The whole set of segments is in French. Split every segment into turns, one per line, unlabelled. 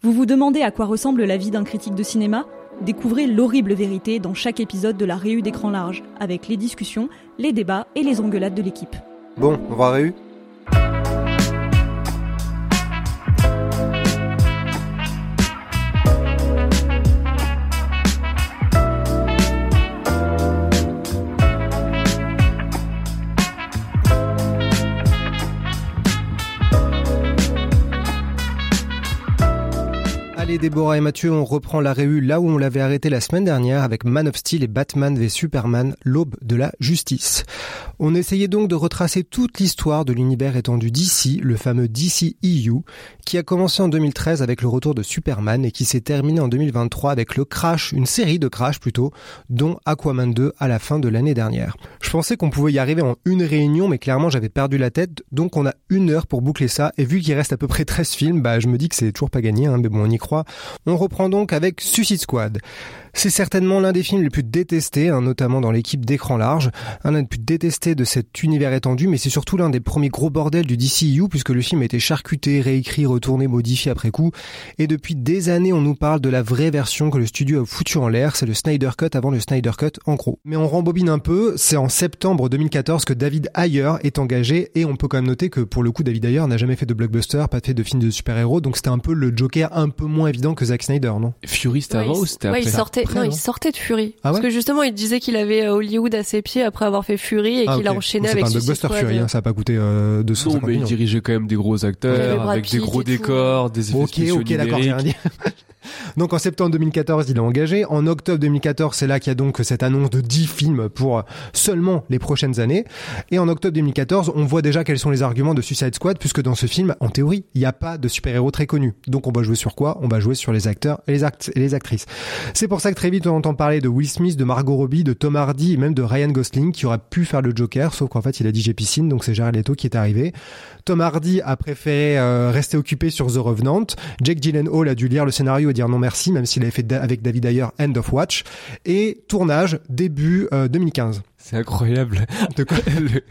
Vous vous demandez à quoi ressemble la vie d'un critique de cinéma? Découvrez l'horrible vérité dans chaque épisode de la Réu d'écran large, avec les discussions, les débats et les engueulades de l'équipe.
Bon, on va Réu Déborah et Mathieu, on reprend la réu là où on l'avait arrêté la semaine dernière avec Man of Steel et Batman v Superman, l'aube de la justice. On essayait donc de retracer toute l'histoire de l'univers étendu d'ici, le fameux DC EU, qui a commencé en 2013 avec le retour de Superman et qui s'est terminé en 2023 avec le crash, une série de crash plutôt, dont Aquaman 2 à la fin de l'année dernière. Je pensais qu'on pouvait y arriver en une réunion, mais clairement j'avais perdu la tête, donc on a une heure pour boucler ça, et vu qu'il reste à peu près 13 films, bah je me dis que c'est toujours pas gagné, hein, mais bon on y croit. On reprend donc avec Suicide Squad. C'est certainement l'un des films les plus détestés, hein, notamment dans l'équipe d'écran large, un des plus détestés de cet univers étendu, mais c'est surtout l'un des premiers gros bordels du DCU, puisque le film a été charcuté, réécrit, retourné, modifié après coup, et depuis des années on nous parle de la vraie version que le studio a foutu en l'air, c'est le Snyder Cut avant le Snyder Cut en gros. Mais on rembobine un peu, c'est en septembre 2014 que David Ayer est engagé, et on peut quand même noter que pour le coup David Ayer n'a jamais fait de blockbuster, pas fait de film de super-héros, donc c'était un peu le Joker un peu moins évident que Zack Snyder, non
Fury c'était
Ouais,
avant
il-
ou c'était
ouais,
après
il sortait,
Après,
non, il sortait de Fury.
Ah
Parce que justement, il disait qu'il avait euh, Hollywood à ses pieds après avoir fait Fury et
Ah,
qu'il a
ok.
enchaîné avec
C'est un
Suicide
blockbuster
Squad.
Fury, hein, ça a pas coûté euh, 250
Non, mais il dirigeait quand même des gros acteurs, avec des gros décors, des effets
Ok,
spéciaux
ok, d'accord, j'ai rien
numériques.
dit. Donc en septembre 2014, il est engagé. En octobre 2014, c'est là qu'il y a donc cette annonce de 10 films pour seulement les prochaines années. Et en octobre 2014, on voit déjà quels sont les arguments de Suicide Squad, puisque dans ce film, en théorie, il n'y a pas de super-héros très connus. Donc on va jouer sur quoi? On va jouer sur les acteurs et les, act- et les actrices. C'est pour ça que très vite on entend parler de Will Smith, de Margot Robbie, de Tom Hardy et même de Ryan Gosling qui aurait pu faire le Joker, sauf qu'en fait il a dit j'ai piscine, donc c'est Jared Leto qui est arrivé. Tom Hardy a préféré euh, rester occupé sur The Revenant. Jake Gyllenhaal a dû lire le scénario et dire non merci, même s'il avait fait avec David Ayer End of Watch. Et tournage début euh, 2015.
C'est incroyable.
De quoi
Le-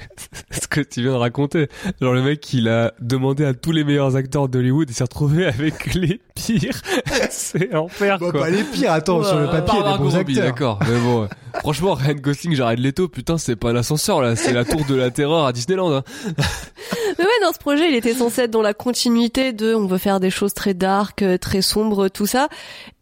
ce que tu viens de raconter. Genre le mec, il a demandé à tous les meilleurs acteurs d'Hollywood et s'est retrouvé avec les pires. C'est enfer,
Bon,
quoi.
pas les pires, attends, sur le papier, il y a des bons acteurs.
D'accord, mais bon, franchement, Ryan Gosling, Jared Leto, putain, c'est pas l'ascenseur là, c'est la tour de la terreur à Disneyland. Hein.
Mais ouais, dans ce projet, il était censé être dans la continuité de on veut faire des choses très dark, euh, très sombres, tout ça.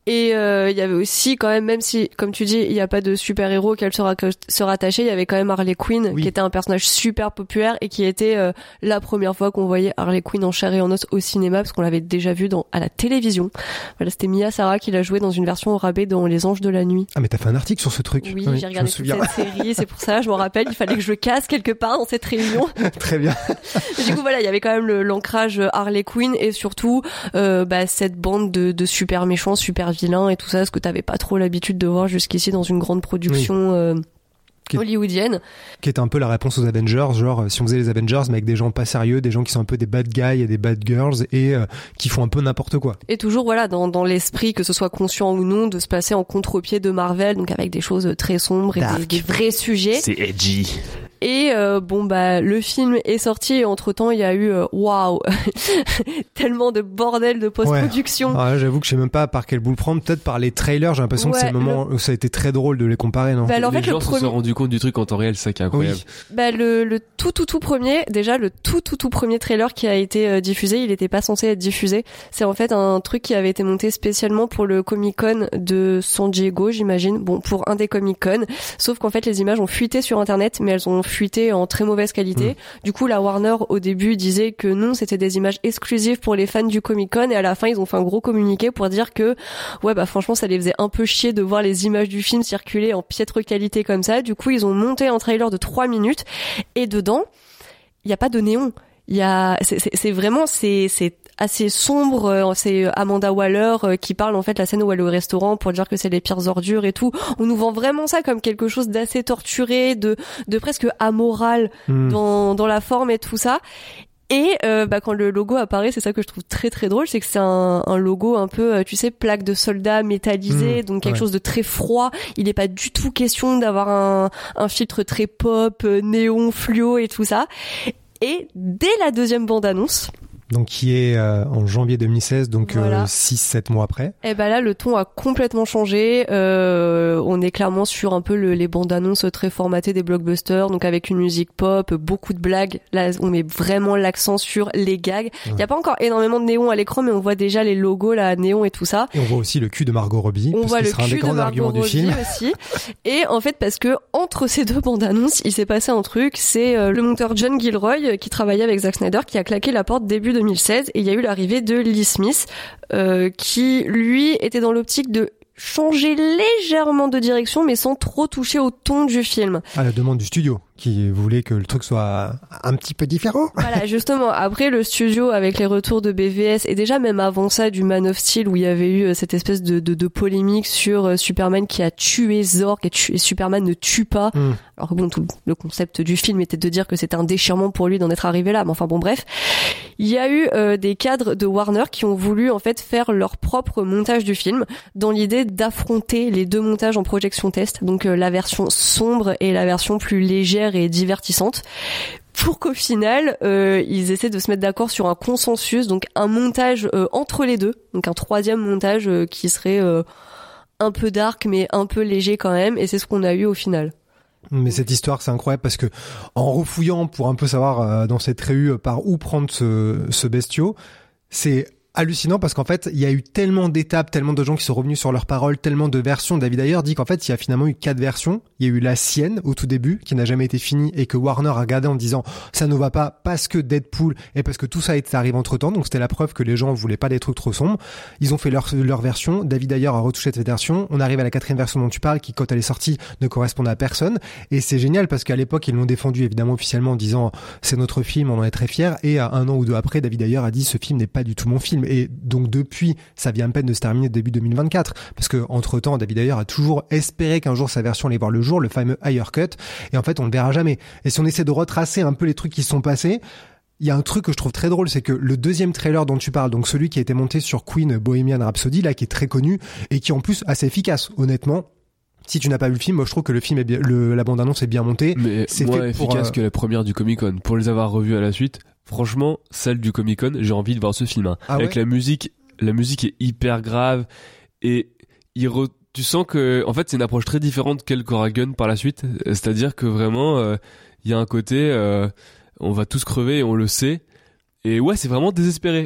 Et euh, il y avait aussi quand même, même si, comme tu dis, il n'y a pas de super-héros auquel se, ra- se rattacher, il y avait quand même Harley Quinn,
Oui.
qui était un personnage super populaire et qui était euh, la première fois qu'on voyait Harley Quinn en chair et en os au cinéma, parce qu'on l'avait déjà vu dans, à la télévision. Voilà, c'était Mia Sarah qui l'a joué dans une version au rabais dans Les Anges de la Nuit.
Ah mais t'as fait un article sur ce truc.
Oui,
je
j'ai
me
regardé toute cette série, c'est pour ça, je m'en rappelle, il fallait que je casse quelque part dans cette réunion.
Très bien.
du coup voilà il y avait quand même l'ancrage Harley Quinn et surtout euh, bah, cette bande de, de super méchants super vilains et tout ça ce que t'avais pas trop l'habitude de voir jusqu'ici dans une grande production euh,
Qui-
hollywoodienne?
Qui est un peu la réponse aux Avengers, genre euh, si on faisait les Avengers mais avec des gens pas sérieux, des gens qui sont un peu des bad guys et des bad girls et euh, qui font un peu n'importe quoi.
et toujours voilà dans, dans l'esprit que ce soit conscient ou non de se passer en contre-pied de Marvel donc avec des choses très sombres et des, des vrais sujets
C'est edgy.
Et euh, bon bah le film est sorti et entre temps il y a eu euh, waouh tellement de bordel de post-production.
Ah, J'avoue que je sais même pas par quel bout le prendre. Peut-être par les trailers. J'ai l'impression que c'est
Ouais,
le moment où ça a été très drôle de les comparer, non?
Bah, alors, en
les
fait, le
gens se
premier-
sont rendus compte du truc en temps réel, c'est ça qui est incroyable.
Oui.
Bah le, le tout tout tout premier, déjà le tout tout tout premier trailer qui a été euh, diffusé, il n'était pas censé être diffusé. C'est en fait un truc qui avait été monté spécialement pour le Comic Con de San Diego, j'imagine. Bon, pour un des Comic Con. Sauf qu'en fait les images ont fuité sur Internet, mais elles ont fuité en très mauvaise qualité. Du coup, la Warner au début disait que non, c'était des images exclusives pour les fans du Comic Con, et à la fin ils ont fait un gros communiqué pour dire que ouais bah franchement ça les faisait un peu chier de voir les images du film circuler en piètre qualité comme ça. Du coup ils ont monté un trailer de 3 minutes et dedans il y a pas de néon. Il y a c'est- vraiment c'est c'est assez sombre. euh, C'est Amanda Waller euh, qui parle en fait la scène où elle est au restaurant pour dire que c'est les pires ordures et tout. On nous vend vraiment ça comme quelque chose d'assez torturé, de de presque amoral
Hmm.
dans dans la forme et tout ça. Et euh, bah, quand le logo apparaît, c'est ça que je trouve très très drôle, c'est que c'est un, un logo un peu, euh, tu sais, plaque de soldats métallisé,
Mmh,
donc quelque
ouais.
chose de très froid. Il n'est pas du tout question d'avoir un, un filtre très pop, euh, néon, fluo et tout ça. Et dès la deuxième bande-annonce,
Donc qui est euh, en janvier 2016, donc
Voilà.
6-7 mois après.
eh ben là, le ton a complètement changé. Euh, on est clairement sur un peu le- les bandes annonces très formatées des blockbusters, donc avec une musique pop, beaucoup de blagues. Là, on met vraiment l'accent sur les gags. Il y a pas encore énormément de néon à l'écran, mais on voit déjà les logos, là, néon et tout ça.
Et on voit aussi le cul de Margot Robbie,
On
parce
voit le
sera un des
cul de Margot
du
Robbie
film.
aussi. Et en fait, parce que entre ces deux bandes annonces, il s'est passé un truc. C'est euh, le monteur John Gilroy euh, qui travaillait avec Zack Snyder qui a claqué la porte début 2016 et il y a eu l'arrivée de Lee Smith euh, qui lui était dans l'optique de changer légèrement de direction mais sans trop toucher au ton du film.
À la demande du studio, qui voulait que le truc soit un petit peu différent.
Voilà, justement, après le studio avec les retours de BVS et déjà même avant ça du Man of Steel où il y avait eu euh, cette espèce de, de, de polémique sur euh, Superman qui a tué Zorg et, tu- et Superman ne tue pas.
Mm.
Alors que bon, tout le concept du film était de dire que c'était un déchirement pour lui d'en être arrivé là. Mais enfin bon, bref. Il y a eu euh, des cadres de Warner qui ont voulu en fait faire leur propre montage du film dans l'idée d'affronter les deux montages en projection test. Donc euh, la version sombre et la version plus légère et divertissante pour qu'au final, euh, ils essaient de se mettre d'accord sur un consensus, donc un montage euh, entre les deux, donc un troisième montage euh, qui serait un peu dark mais un peu léger quand même, et c'est ce qu'on a eu au final.
Mais cette histoire, c'est incroyable parce que en refouillant pour un peu savoir dans cette réu par où prendre ce, ce bestiau, c'est hallucinant parce qu'en fait, il y a eu tellement d'étapes, tellement de gens qui sont revenus sur leurs paroles, tellement de versions. David Ayer dit qu'en fait, il y a finalement eu quatre versions. Il y a eu la sienne au tout début, qui n'a jamais été finie et que Warner a regardé en disant ça ne va pas parce que Deadpool et parce que tout ça est arrivé entre temps. Donc c'était la preuve que les gens voulaient pas des trucs trop sombres. Ils ont fait leur, leur version. David Ayer a retouché cette version. On arrive à la quatrième version dont tu parles, qui quand elle est sortie ne correspondait à personne. Et c'est génial parce qu'à l'époque, ils l'ont défendu évidemment officiellement en disant c'est notre film, on en est très fiers. Et un an ou deux après, David Ayer a dit ce film n'est pas du tout mon film. Et donc depuis, ça vient à peine de se terminer début 2024. Parce que entre temps, David Ayer a toujours espéré qu'un jour sa version allait voir le jour, le fameux Higher Cut. Et en fait, on le verra jamais. Et si on essaie de retracer un peu les trucs qui sont passés, il y a un truc que je trouve très drôle, c'est que le deuxième trailer dont tu parles, donc celui qui a été monté sur Queen Bohemian Rhapsody, là, qui est très connu et qui est en plus assez efficace, honnêtement. Si tu n'as pas vu le film, moi je trouve que le film est bien, le, la bande annonce est bien montée.
Mais
C'est
moins
fait pour,
efficace
euh,
que la première du Comic Con. Pour les avoir revus à la suite, franchement, celle du Comic Con, j'ai envie de voir ce film. hein.
Ah
Avec
ouais
la musique, la musique est hyper grave et il re- tu sens que, en fait, c'est une approche très différente qu'elle qu'Aura Gun par la suite. C'est-à-dire que vraiment, euh, il y a un côté, euh, on va tous crever et on le sait. Et ouais, c'est vraiment désespéré.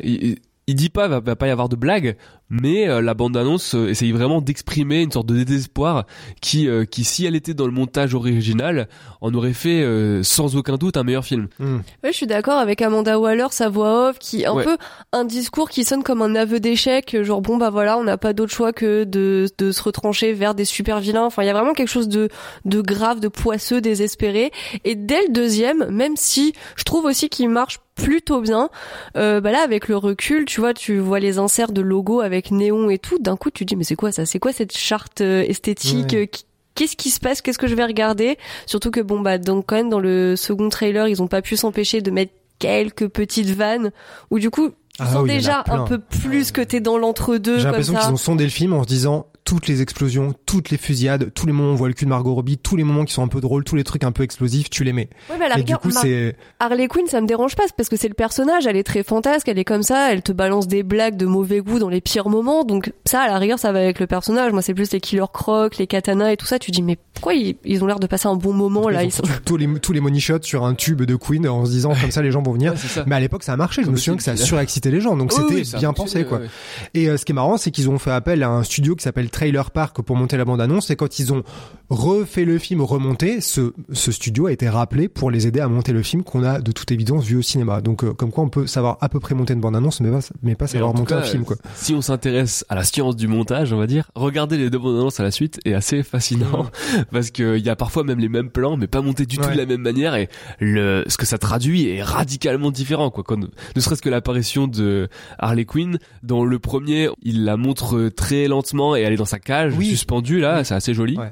Il dit pas, va, va pas y avoir de blague, mais euh, la bande-annonce euh, essaye vraiment d'exprimer une sorte de désespoir qui, euh, qui, si elle était dans le montage original, en aurait fait euh, sans aucun doute un meilleur film.
Hmm.
Ouais, je suis d'accord avec Amanda Waller, sa voix off, qui un
Ouais.
peu un discours qui sonne comme un aveu d'échec, genre bon bah voilà, on n'a pas d'autre choix que de, de se retrancher vers des super vilains. Enfin, il y a vraiment quelque chose de, de grave, de poisseux, désespéré. Et dès le deuxième, même si je trouve aussi qu'il marche plutôt bien, euh, bah là avec le recul, tu vois, tu vois les inserts de logo avec néon et tout. D'un coup, tu te dis mais c'est quoi ça? C'est quoi cette charte euh, esthétique
Ouais.
euh, Qu'est-ce qui se passe? Qu'est-ce que je vais regarder? Surtout que bon bah donc quand même dans le second trailer, ils ont pas pu s'empêcher de mettre quelques petites vannes où du coup
Ah
sens
oui, il y en a
déjà un peu plus que t'es dans l'entre-deux
J'ai l'impression qu'ils ont sondé le film en se disant toutes les explosions, toutes les fusillades, tous les moments où on voit le cul de Margot Robbie, tous les moments qui sont un peu drôles, tous les trucs un peu explosifs, tu les mets.
Ouais, mais à la
Et du
rigueur,
coup,
Mar-
c'est
Harley Quinn, ça me dérange pas parce que c'est le personnage, elle est très fantasque, elle est comme ça, elle te balance des blagues de mauvais goût dans les pires moments, donc ça, à la rigueur, ça va avec le personnage. Moi, c'est plus les killer crocs, les katanas et tout ça. Tu dis, mais pourquoi ils, ils ont l'air de passer un bon moment là
ils ont
ils sont...
foutu tous les tous les money shots sur un tube de Queen en se disant comme ça les gens vont venir.
Ouais.
Mais à l'époque, ça a marché. Je me souviens que ça a surexcité les gens. Donc
Oui,
c'était
oui,
bien pensé, quoi.
ouais.
Et euh, ce qui est marrant, c'est qu'ils ont fait appel à un studio qui s'appelle Trailer Park pour monter la bande-annonce. Et quand ils ont refait le film remonté, ce, ce studio a été rappelé pour les aider à monter le film qu'on a de toute évidence vu au cinéma. Donc euh, comme quoi on peut savoir à peu près monter une bande-annonce, mais pas, mais pas
Mais
savoir monter un
cas,
film, quoi.
Si on s'intéresse à la science du montage, on va dire, regarder les deux bandes annonces à la suite est assez fascinant parce que il y a parfois même les mêmes plans, mais pas montés du tout
Ouais.
de la même manière et le ce que ça traduit est radicalement différent quoi. Quand, ne serait-ce que l'apparition de Harley Quinn dans le premier, il la montre très lentement et elle est dans sa cage
Oui.
suspendue là, c'est assez joli.
Ouais.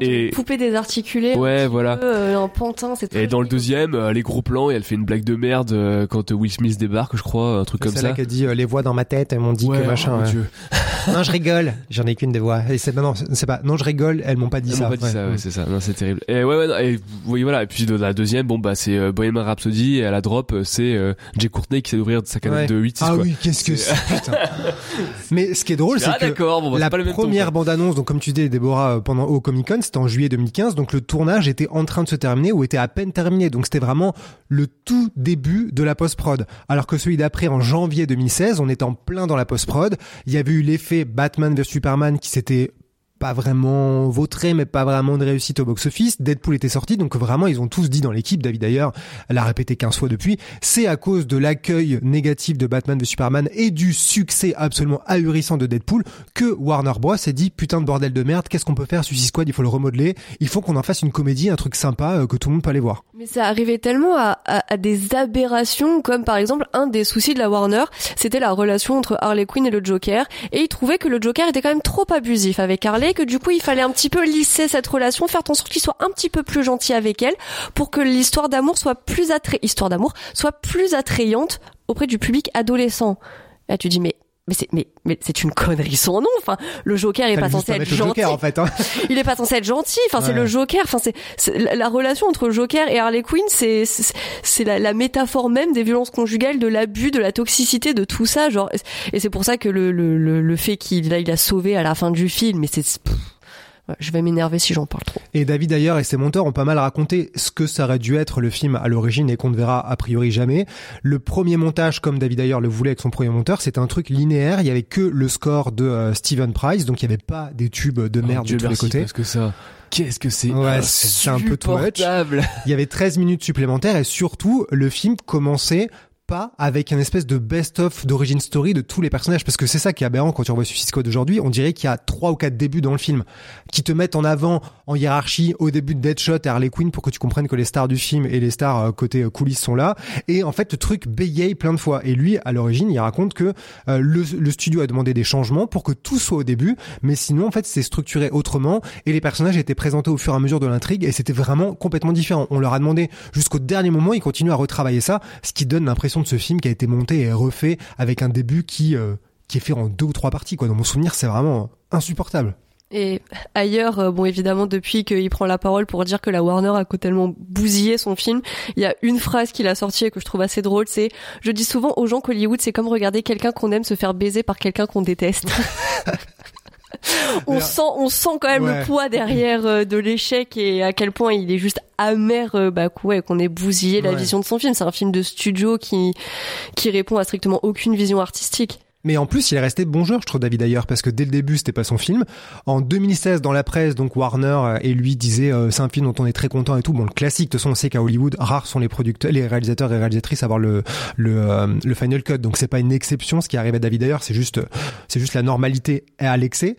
Et-
Une poupée désarticulée.
Ouais, voilà.
peu, euh, un pantin, c'est
Et dans le deuxième, euh, les gros plans et elle fait une blague de merde euh, quand Will Smith débarque, je crois, un truc comme
C'est là
ça.
qui a dit euh, les voix dans ma tête elles m'ont dit
Ouais,
que machin.
oh mon
ouais.
Dieu.
non, je rigole. J'en ai qu'une des voix. Et c'est non, non, c'est pas. Non, je rigole. Elles m'ont pas dit ça.
m'ont pas dit
Ouais.
ça, ouais, c'est ça. Non, c'est terrible. Et ouais, ouais, non, et oui, voilà. Et puis de la deuxième, bon bah c'est euh, Bohemian Rhapsody et à la drop, euh, c'est euh, Jay Courtney qui sait d'ouvrir sa canette
Ouais.
de 8
Ah
quoi.
oui, qu'est-ce que c'est putain. Mais ce qui est drôle, c'est
Ah
que
d'accord, bon, bah,
la première
quoi.
bande-annonce, donc comme tu dis, Déborah, euh, pendant au Comic Con, c'était en juillet 2015, donc le tournage était en train de se terminer ou était à peine terminé, donc c'était vraiment le tout début de la post-prod. Alors que celui d'après, en janvier 2016, on était en plein dans la post-prod. Il y avait eu l'effet Batman vs Superman qui s'était pas vraiment vautré, mais pas vraiment de réussite au box-office. Deadpool était sorti, donc vraiment, ils ont tous dit dans l'équipe, David d'ailleurs l'a répété 15 fois depuis, c'est à cause de l'accueil négatif de Batman de Superman et du succès absolument ahurissant de Deadpool que Warner Bros s'est dit, putain de bordel de merde, qu'est-ce qu'on peut faire Suicide Squad, il faut le remodeler, il faut qu'on en fasse une comédie, un truc sympa euh, que tout le monde peut aller voir.
Mais ça arrivait tellement à, à- à des aberrations, comme par exemple un des soucis de la Warner, c'était la relation entre Harley Quinn et le Joker, et ils trouvaient que le Joker était quand même trop abusif avec Harley, que du coup il fallait un petit peu lisser cette relation, faire en sorte qu'il soit un petit peu plus gentil avec elle, pour que l'histoire d'amour soit plus histoire d'amour soit plus attrayante auprès du public adolescent. Là tu dis mais mais c'est mais mais c'est une connerie son nom. Enfin, le Joker est pas censé être gentil
Joker en fait. Hein.
il est pas censé être gentil. Enfin, c'est le Joker. Enfin, c'est la, la relation entre Joker et Harley Quinn, c'est c'est la, la métaphore même des violences conjugales, de l'abus, de la toxicité, de tout ça. Genre, et c'est pour ça que le le le, le fait qu'il là, il a sauvé à la fin du film, mais c'est je vais m'énerver si j'en parle trop.
Et David d'ailleurs et ses monteurs ont pas mal raconté ce que ça aurait dû être le film à l'origine et qu'on ne verra a priori jamais. Le premier montage, comme David d'ailleurs le voulait avec son premier monteur, c'était un truc linéaire. Il y avait que le score de euh, Steven Price, donc il y avait pas des tubes de
Oh,
merde
Dieu
de tous les
merci,
côtés.
Parce que ça, qu'est-ce que c'est
Ouais, c'est un peu too much. Il y avait 13 minutes supplémentaires et surtout le film commençait pas avec un espèce de best-of d'origin story de tous les personnages parce que c'est ça qui est aberrant quand tu revois Suicide Squad aujourd'hui on dirait qu'il y a trois ou quatre débuts dans le film qui te mettent en avant en hiérarchie au début de Deadshot et Harley Quinn pour que tu comprennes que les stars du film et les stars euh, côté euh, coulisses sont là. Et en fait le truc bégaye plein de fois. Et lui à l'origine il raconte que euh, le, le studio a demandé des changements pour que tout soit au début mais sinon en fait c'est structuré autrement et les personnages étaient présentés au fur et à mesure de l'intrigue et c'était vraiment complètement différent. On leur a demandé jusqu'au dernier moment ils continuent à retravailler ça ce qui donne l'impression de ce film qui a été monté et refait avec un début qui euh, qui est fait en deux ou trois parties quoi dans mon souvenir c'est vraiment insupportable
Et ailleurs, euh, bon évidemment, depuis qu'il prend la parole pour dire que la Warner a tellement bousillé son film, il y a une phrase qu'il a sortie et que je trouve assez drôle, c'est « Je dis souvent aux gens qu'Hollywood, c'est comme regarder quelqu'un qu'on aime se faire baiser par quelqu'un qu'on déteste. » On
Mais,
sent, on sent quand même
ouais.
le poids derrière euh, de l'échec et à quel point il est juste amer, euh, bah ouais, qu'on ait bousillé la vision de son film. C'est un film de studio qui qui répond à strictement aucune vision artistique.
Mais en plus, il est resté bon joueur, je trouve, David d'ailleurs, parce que dès le début, c'était pas son film. En 2016, dans la presse, donc Warner euh, et lui disait euh, c'est un film dont on est très content et tout. Bon, le classique, de toute façon, on sait qu'à Hollywood, rares sont les producteurs, les réalisateurs et réalisatrices à avoir le le, euh, le final cut. Donc c'est pas une exception, ce qui arrive à David d'ailleurs, c'est juste c'est juste la normalité à l'excès.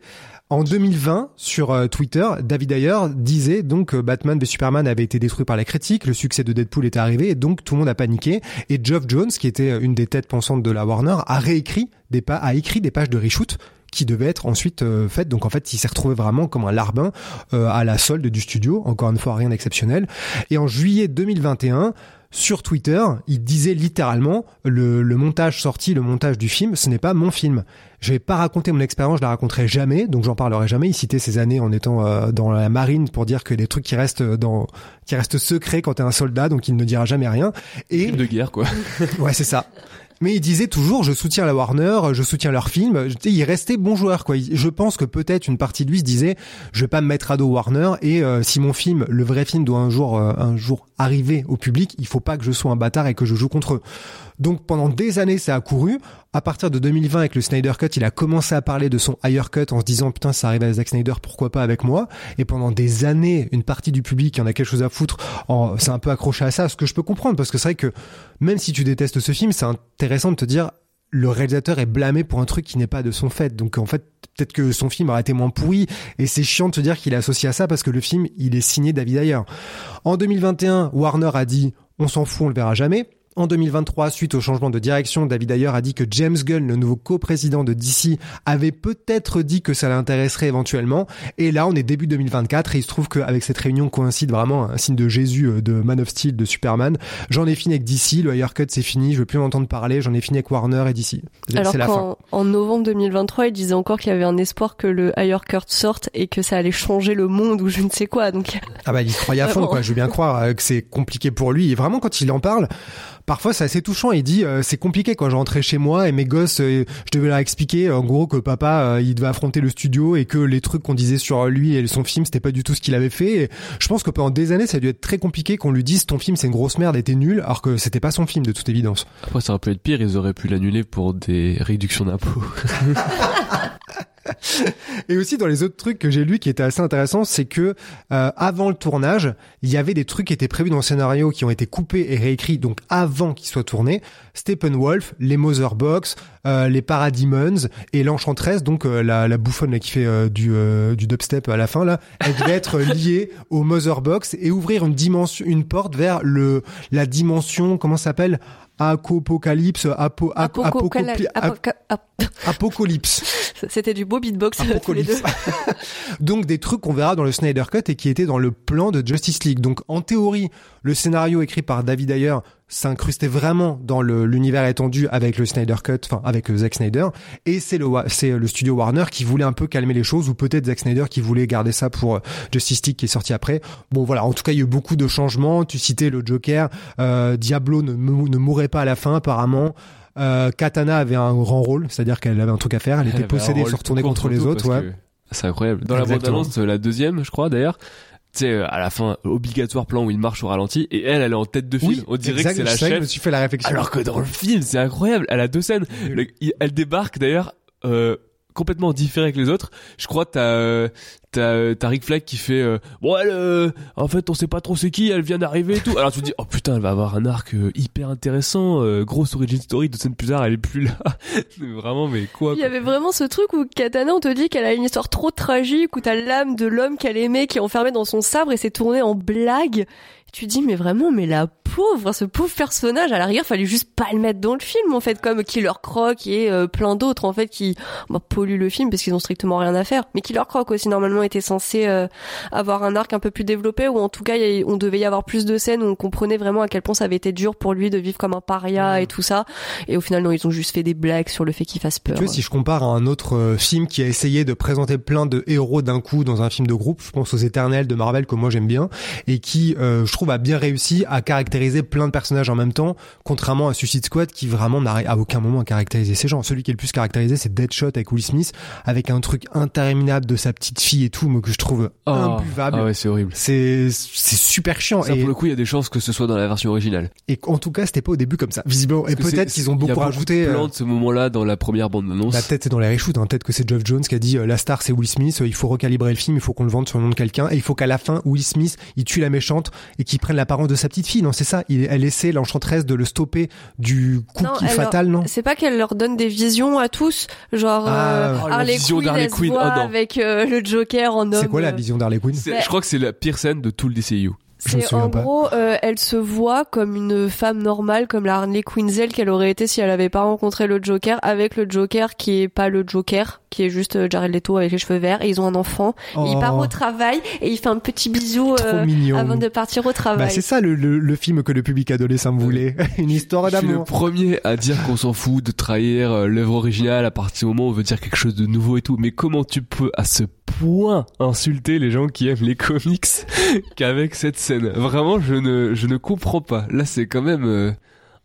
En 2020, sur euh, Twitter, David Ayer disait donc que Batman v Superman avait été détruit par la critique, le succès de Deadpool était arrivé, et donc tout le monde a paniqué. Et Geoff Jones, qui était une des têtes pensantes de la Warner, a réécrit des pa- a écrit des pages de reshoot qui devait être ensuite euh, faite. Donc en fait, il s'est retrouvé vraiment comme un larbin euh, à la solde du studio. Encore une fois, rien d'exceptionnel. Et en juillet 2021, sur Twitter, il disait littéralement le, le, montage sorti, le montage du film, ce n'est pas mon film. Je vais pas raconter mon expérience, je la raconterai jamais, donc j'en parlerai jamais. Il citait ses années en étant euh, dans la marine pour dire que des trucs qui restent dans qui restent secrets quand t'es un soldat, donc il ne dira jamais rien.
Et film de guerre quoi.
ouais, c'est ça mais il disait toujours je soutiens la Warner, je soutiens leur film. Il restait bon joueur quoi. Je pense que peut-être une partie de lui se disait je vais pas me mettre à dos Warner et euh, si mon film, le vrai film doit un jour euh, un jour arriver au public, il faut pas que je sois un bâtard et que je joue contre eux. Donc pendant des années, ça a couru. À partir de 2020, avec le Snyder Cut, il a commencé à parler de son Higher Cut en se disant putain, ça arrive à Zack Snyder, pourquoi pas avec moi? Et pendant des années, une partie du public qui en a quelque chose à foutre, c'est un peu accroché à ça, ce que je peux comprendre parce que c'est vrai que même si tu détestes ce film, c'est intéressant de te dire le réalisateur est blâmé pour un truc qui n'est pas de son fait. Donc en fait, peut-être que son film aurait été moins pourri et c'est chiant de te dire qu'il est associé à ça parce que le film, il est signé David Ayer. En 2021, Warner a dit on s'en fout, on le verra jamais. En 2023, suite au changement de direction, David Ayer a dit que James Gunn, le nouveau co-président de DC, avait peut-être dit que ça l'intéresserait éventuellement. Et là, on est début 2024 et il se trouve qu'avec cette réunion coïncide vraiment un signe de Jésus euh, de Man of Steel, de Superman. J'en ai fini avec DC, le Ayer Cut c'est fini, je veux plus en entendre parler, j'en ai fini avec Warner et DC.
Alors qu'en en novembre 2023, il disait encore qu'il y avait un espoir que le Ayer Cut sorte et que ça allait changer le monde ou je ne sais quoi. Donc
Ah bah il se croyait à fond quoi, je veux bien croire euh, que c'est compliqué pour lui et vraiment quand il en parle, parfois c'est assez touchant. Il dit euh, c'est compliqué quand je rentrais chez moi et mes gosses, euh, je devais leur expliquer en gros que papa euh, il devait affronter le studio et que les trucs qu'on disait sur lui et son film c'était pas du tout ce qu'il avait fait. Et je pense que pendant des années ça a dû être très compliqué qu'on lui dise ton film c'est une grosse merde et t'es nul alors que c'était pas son film de toute évidence.
Après ça aurait pu être pire, ils auraient pu l'annuler pour des réductions d'impôts.
et aussi dans les autres trucs que j'ai lus qui étaient assez intéressants, c'est que euh, avant le tournage, il y avait des trucs qui étaient prévus dans le scénario qui ont été coupés et réécrits donc avant qu'ils soient tournés. Steppenwolf, les Motherbox, euh, les Parademons et l'Enchantress, donc euh, la, la bouffonne là, qui fait euh, du, du dubstep à la fin là, elle devait être liée au Motherbox et ouvrir une dimension, une porte vers le la dimension comment ça s'appelle? Apocalypse, apo, apocalypse.
C'était du beau beatbox. Apocalypse.
Donc des trucs qu'on verra dans le Snyder Cut et qui étaient dans le plan de Justice League. Donc en théorie, le scénario écrit par David Ayer s'incrustait vraiment dans l'univers étendu avec le Snyder Cut, enfin avec Zack Snyder, et c'est le c'est le studio Warner qui voulait un peu calmer les choses, ou peut-être Zack Snyder qui voulait garder ça pour euh, Justice League qui est sorti après. Bon voilà, en tout cas il y a eu beaucoup de changements. Tu citais le Joker, euh, Diablo ne, ne mourrait pas à la fin apparemment. Euh, Katana avait un grand rôle, c'est-à-dire qu'elle avait un truc à faire, elle, était possédée, se retourner contre, les autres, ouais.
C'est incroyable. Dans la bande-annonce, la deuxième, je crois d'ailleurs, tu sais, à la fin, obligatoire plan où il marche au ralenti, et elle, elle est en tête de film. On dirait que c'est la chef.
Je me suis fait la réflexion.
Alors que dans le film, c'est incroyable. Elle a deux scènes. elle débarque d'ailleurs. Euh, complètement différé que les autres. Je crois que t'as euh, t'as t'as Rick Flag qui fait euh, bon elle euh, en fait on sait pas trop c'est qui elle vient d'arriver et tout alors tu te dis oh putain elle va avoir un arc hyper intéressant grosse origin story de scène plus tard elle est plus là. Vraiment mais quoi
il y avait vraiment ce truc où Katana on te dit qu'elle a une histoire trop tragique où t'as l'âme de l'homme qu'elle aimait qui est enfermé dans son sabre et c'est tourné en blague. Tu dis mais vraiment mais la pauvre ce pauvre personnage à la rigueur fallait juste pas le mettre dans le film en fait comme Killer Croc et euh, plein d'autres en fait qui bah, polluent le film parce qu'ils ont strictement rien à faire. Mais Killer Croc aussi normalement était censé euh, avoir un arc un peu plus développé ou en tout cas on devait y avoir plus de scènes où on comprenait vraiment à quel point ça avait été dur pour lui de vivre comme un paria et tout ça. Et au final non ils ont juste fait des blagues sur le fait qu'il fasse peur
tu vois si je compare à un autre euh, film qui a essayé de présenter plein de héros d'un coup dans un film de groupe je pense aux Éternels de Marvel que moi j'aime bien et qui je trouve a bien réussi à caractériser plein de personnages en même temps, contrairement à Suicide Squad qui vraiment n'a à aucun moment à caractériser ces gens. Celui qui est le plus caractérisé, c'est Deadshot avec Will Smith, avec un truc interminable de sa petite fille et tout, mais que je trouve oh. imbuvable.
Ah ouais, c'est horrible.
C'est super chiant.
Ça, et pour le coup, il y a des chances que ce soit dans la version originale.
Et en tout cas, c'était pas au début comme ça, visiblement. Et peut-être qu'ils ont beaucoup rajouté.
Il y a de ce moment-là dans la première bande annonce.
La tête c'est dans les reshoots. Hein. Peut-être que c'est Geoff Jones qui a dit euh, la star c'est Will Smith. Euh, il faut recalibrer le film. Il faut qu'on le vende sur le nom de quelqu'un. Et il faut qu'à la fin, Will Smith il tue la méchante et qu'il prenne l'apparence de sa petite fille. Non, c'est ça. Il, elle essaie l'enchanteresse de le stopper du coup fatal, non?
C'est pas qu'elle leur donne des visions à tous, genre ah, euh, oh, Harley Quinn, Quinn. Oh, avec euh, le Joker en homme.
C'est quoi la vision d'Harley Quinn?
Je crois que c'est la pire scène de tout le DCU.
C'est en
pas.
gros, euh, elle se voit comme une femme normale, comme la Harley Quinzel qu'elle aurait été si elle avait pas rencontré le Joker, avec le Joker qui est pas le Joker, qui est juste euh, Jared Leto avec les cheveux verts, et ils ont un enfant.
Oh,
Il part au travail et il fait un petit bisou euh, avant de partir au travail.
Bah, c'est ça le, le, le film que le public adolescent voulait. Une histoire
Je suis le
d'amour.
premier à dire qu'on s'en fout de trahir euh, l'œuvre originale à partir du moment où on veut dire quelque chose de nouveau et tout. Mais comment tu peux à ce point insulter les gens qui aiment les comics qu'avec cette Vraiment, je ne, je ne comprends pas. Là, c'est quand même euh,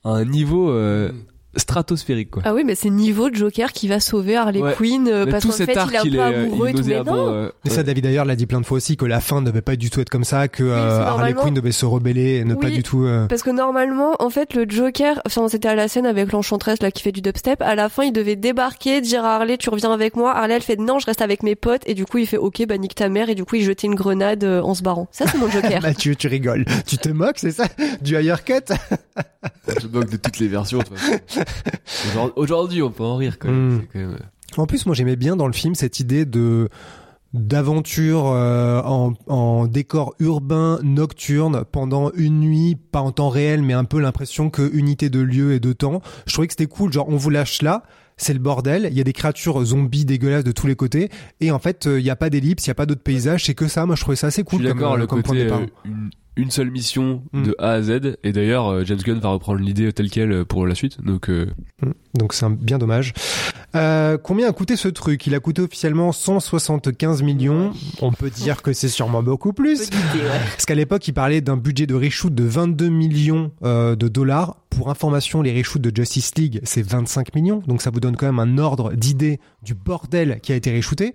un niveau euh, stratosphérique, quoi.
Ah oui, mais c'est niveau Joker qui va sauver Harley
Ouais.
Quinn euh, parce qu'en
cet
fait il est un
il
peu
est, euh,
amoureux et tout. Mais non,
euh,
Mais ça, David d'ailleurs l'a dit plein de fois aussi que la fin ne devait pas du tout être comme ça, que euh, Harley
normalement-
Quinn devait se rebeller et ne pas du tout. euh,
Parce que normalement, en fait, le Joker, enfin, c'était à la scène avec l'enchantresse là qui fait du dubstep. À la fin, il devait débarquer, dire à Harley, tu reviens avec moi. Harley, elle fait non, je reste avec mes potes. Et du coup, il fait ok, bah nique ta mère. Et du coup, il jetait une grenade euh, en se barrant. Ça, c'est mon Joker.
Mathieu, tu rigoles. Tu te moques, c'est ça? Du higher cut?
Je moque de toutes les versions. de toute façon. Aujourd'hui- on peut en rire quand même.
Mm.
C'est quand même, euh,
En plus, moi j'aimais bien dans le film cette idée de d'aventure euh, en, en décor urbain nocturne pendant une nuit, pas en temps réel, mais un peu l'impression que unité de lieu et de temps. Je trouvais que c'était cool, genre on vous lâche là, c'est le bordel, il y a des créatures zombies dégueulasses de tous les côtés, et en fait euh, il y a pas d'ellipse, il y a pas d'autres paysages, c'est que ça. Moi je trouvais ça assez
Je
cool
suis
comme,
d'accord,
euh,
le
comme point de
côté
départ.
euh, une, une seule mission
Mm.
de A à Z. Et d'ailleurs, James Gunn va reprendre l'idée telle quelle pour la suite. Donc, euh,
Donc c'est un- bien dommage. Euh, combien a coûté ce truc? Il a coûté officiellement 175 millions. On peut dire que c'est sûrement beaucoup plus. Parce qu'à l'époque, il parlait d'un budget de reshoot de 22 millions euh, de dollars. Pour information, les reshoots de Justice League, c'est 25 millions. Donc ça vous donne quand même un ordre d'idée du bordel qui a été reshooté.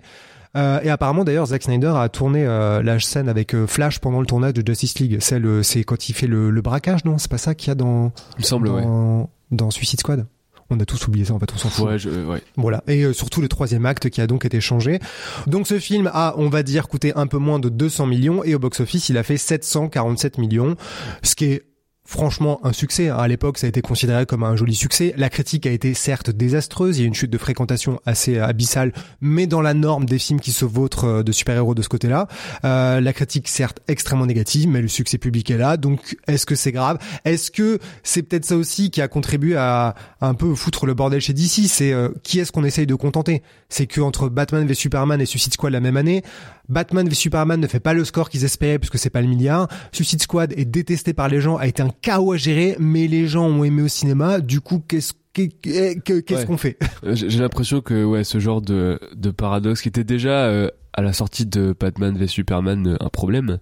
Euh, et apparemment, d'ailleurs, Zack Snyder a tourné euh, la scène avec euh, Flash pendant le tournage de Justice League. C'est le, c'est quand il fait le, le braquage, non? C'est pas ça qu'il y a dans
il me semble, ouais.
dans, dans Suicide Squad? On a tous oublié ça, en fait, on s'en fout.
Ouais, je- euh, ouais.
Voilà. Et euh, surtout le troisième acte qui a donc été changé. Donc ce film a, on va dire, coûté un peu moins de 200 millions et au box-office, il a fait 747 millions, ce qui est franchement un succès. À l'époque, ça a été considéré comme un joli succès. La critique a été certes désastreuse, il y a une chute de fréquentation assez abyssale, mais dans la norme des films qui se vautrent euh, de super-héros de ce côté-là. Euh, la critique certes extrêmement négative, mais le succès public est là. Donc est-ce que c'est grave? Est-ce que c'est peut-être ça aussi qui a contribué à, un peu foutre le bordel chez DC C'est euh, qui est-ce qu'on essaye de contenter? C'est que entre Batman v Superman et Suicide Squad la même année, Batman v Superman ne fait pas le score qu'ils espéraient puisque c'est pas le milliard. Suicide Squad est détesté par les gens, a été un chaos à gérer, mais les gens ont aimé au cinéma. Du coup, qu'est-ce qu'est- qu'est- qu'est-ce
Ouais.
qu'on fait?
Euh, J'ai l'impression que ouais, ce genre de, de paradoxe qui était déjà euh, à la sortie de Batman v Superman euh, un problème,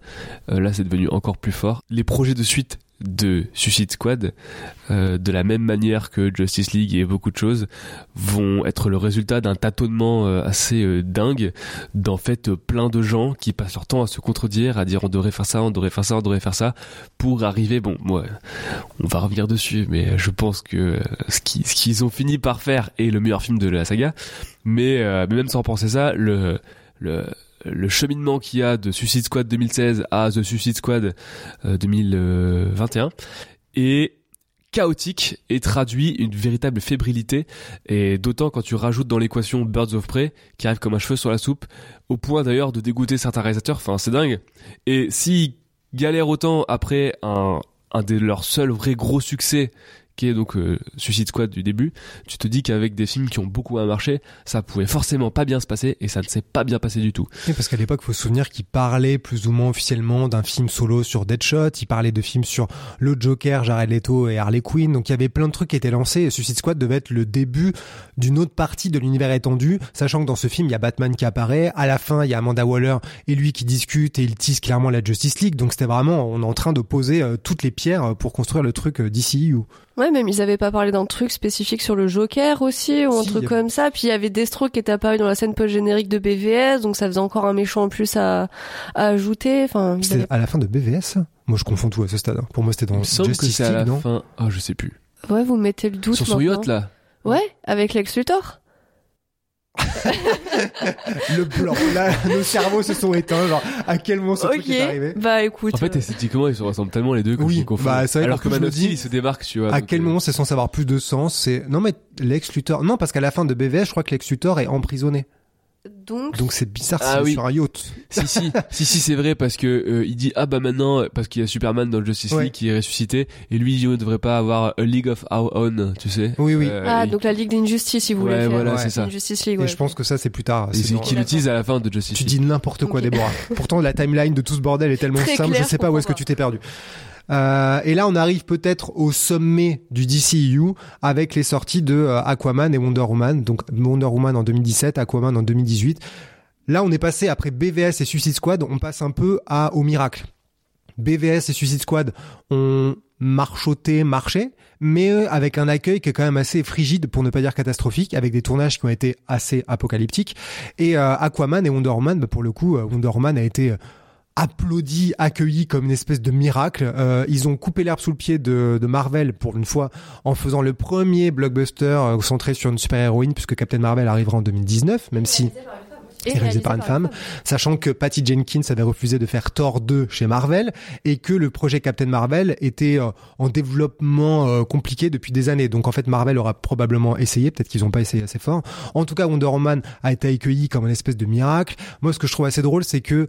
euh, là c'est devenu encore plus fort. Les projets de suite de Suicide Squad, euh, de la même manière que Justice League et beaucoup de choses, vont être le résultat d'un tâtonnement euh, assez euh, dingue d'en fait euh, plein de gens qui passent leur temps à se contredire, à dire on devrait faire ça, on devrait faire ça, on devrait faire ça, pour arriver, bon, moi, on va revenir dessus, mais je pense que euh, ce qui- ce qu'ils ont fini par faire est le meilleur film de la saga. Mais, euh, mais même sans penser ça, le, le, le cheminement qu'il y a de Suicide Squad 2016 à The Suicide Squad euh, 2021 est chaotique et traduit une véritable fébrilité. Et d'autant quand tu rajoutes dans l'équation Birds of Prey qui arrive comme un cheveu sur la soupe au point d'ailleurs de dégoûter certains réalisateurs enfin c'est dingue. Et s'ils galèrent autant après un, un de leurs seuls vrais gros succès qui donc euh, Suicide Squad du début, tu te dis qu'avec des films qui ont beaucoup à marcher, ça pouvait forcément pas bien se passer et ça ne s'est pas bien passé du tout.
Oui, parce qu'à l'époque, faut se souvenir qu'il parlait plus ou moins officiellement d'un film solo sur Deadshot. Il parlait de films sur le Joker, Jared Leto et Harley Quinn. Donc il y avait plein de trucs qui étaient lancés. Et Suicide Squad devait être le début d'une autre partie de l'univers étendu, sachant que dans ce film, il y a Batman qui apparaît. À la fin, il y a Amanda Waller et lui qui discutent et il tisse clairement la Justice League. Donc c'était vraiment, on est en train de poser euh, toutes les pierres pour construire le truc euh, DCU.
Ouais, même ils avaient pas parlé d'un truc spécifique sur le Joker aussi, ou un
Si,
truc comme ça. Puis il y avait Destro qui était apparu dans la scène post-générique de BVS, donc ça faisait encore un méchant en plus à, à ajouter. Enfin,
C'était
avaient-
à la fin de BVS. ça? Moi, je confonds tout à ce stade. Pour moi, c'était dans Justice
c'est à la
League, non?
fin. Ah, je sais plus.
ouais, vous mettez le doute
Sur son
maintenant.
yacht là.
Ouais, avec Lex Luthor.
Le blanc. Là, nos cerveaux se sont éteints. Genre, à quel moment ce truc
Ok,
est arrivé
bah écoute.
En fait,
euh,
esthétiquement, ils se ressemblent tellement les deux que
Oui, bah, vrai
Alors que
dis,
il se démarque, tu vois.
À quel
euh,
moment c'est censé avoir plus de sens C'est non mais Lex Luthor. Non parce qu'à la fin de BVS, je crois que Lex Luthor est emprisonné.
Donc,
Donc c'est bizarre,
Ah oui.
sur un yacht.
si si si si c'est vrai parce que euh, il dit ah bah maintenant parce qu'il y a Superman dans le Justice League
Ouais.
qui est ressuscité et lui il ne devrait pas avoir a League of Our Own tu sais
Oui, oui.
Euh,
ah,
il-
donc la Ligue d'Injustice, si vous
Ouais,
voulez faire.
voilà,
Ouais.
c'est ça.
Injustice League,
Et je pense que ça c'est plus tard.
et
C'est dans-
qu'il l'utilise à la fin de Justice
Tu
League
dis n'importe quoi,
Ok.
Déborah. Pourtant, la timeline de tout ce bordel est tellement
Très
simple,
clair,
je sais pas où est-ce que tu t'es perdu. Euh, et là, on arrive peut-être au sommet du DCU avec les sorties de euh, Aquaman et Wonder Woman. Donc Wonder Woman en 2017, Aquaman en 2018. Là, on est passé après BVS et Suicide Squad, on passe un peu à au miracle. BVS et Suicide Squad ont marchoté, marché, mais euh, avec un accueil qui est quand même assez frigide, pour ne pas dire catastrophique, avec des tournages qui ont été assez apocalyptiques. Et Aquaman et Wonder Woman, bah, pour le coup, Wonder Woman a été applaudi, accueilli comme une espèce de miracle. Euh, ils ont coupé l'herbe sous le pied de, de Marvel pour une fois en faisant le premier blockbuster euh, centré sur une super-héroïne puisque Captain Marvel arrivera en 2019, même si
Et
réalisé par une femme, sachant que Patty Jenkins avait refusé de faire Thor 2 chez Marvel et que le projet Captain Marvel était euh, en développement euh, compliqué depuis des années. Donc en fait Marvel aura probablement essayé, peut-être qu'ils n'ont pas essayé assez fort. En tout cas Wonder Woman a été accueilli comme une espèce de miracle. Moi ce que je trouve assez drôle c'est que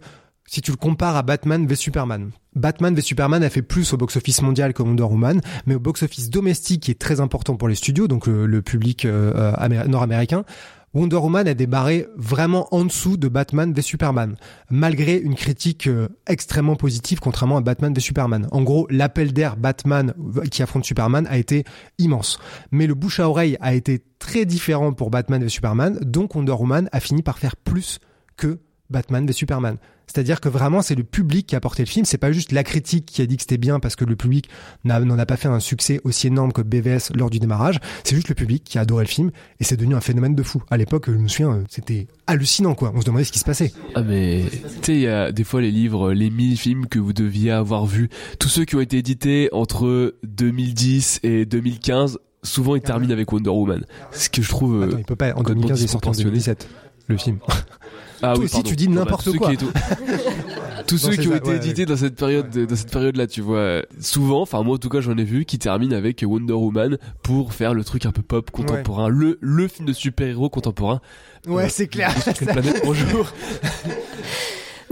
si tu le compares à Batman v Superman. Batman v Superman a fait plus au box-office mondial que Wonder Woman, mais au box-office domestique qui est très important pour les studios, donc le, le public euh, euh, amé- nord-américain, Wonder Woman a débarré vraiment en dessous de Batman v Superman, malgré une critique euh, extrêmement positive contrairement à Batman v Superman. En gros, l'appel d'air Batman euh, qui affronte Superman a été immense. Mais le bouche à oreille a été très différent pour Batman v Superman, donc Wonder Woman a fini par faire plus que Batman v Superman. C'est-à-dire que vraiment, c'est le public qui a porté le film. C'est pas juste la critique qui a dit que c'était bien parce que le public n'en a pas fait un succès aussi énorme que BVS lors du démarrage. C'est juste le public qui a adoré le film et c'est devenu un phénomène de fou. À l'époque, je me souviens, euh, c'était hallucinant, quoi. On se demandait ce qui se passait.
Ah mais tu sais il y a des fois les livres les mille films que vous deviez avoir vus tous ceux qui ont été édités entre 2010 et 2015 souvent ils terminent avec Wonder Woman ce que je trouve euh,
Attends, il peut pas. En
complètement
2015, il est sorti en
disproportionné.
2017. Le film.
ah
toi
oui,
aussi,
pardon.
tu dis
bah,
n'importe
tous ceux
quoi.
qui tous ceux qui ont
ça,
été
ouais,
édités dans cette période dans cette période là tu vois souvent enfin moi en tout cas j'en ai vu qui terminent avec Wonder Woman pour faire le truc un peu pop contemporain le le film de super-héros contemporain
Ouais,
Euh,
c'est clair.
Planète bonjour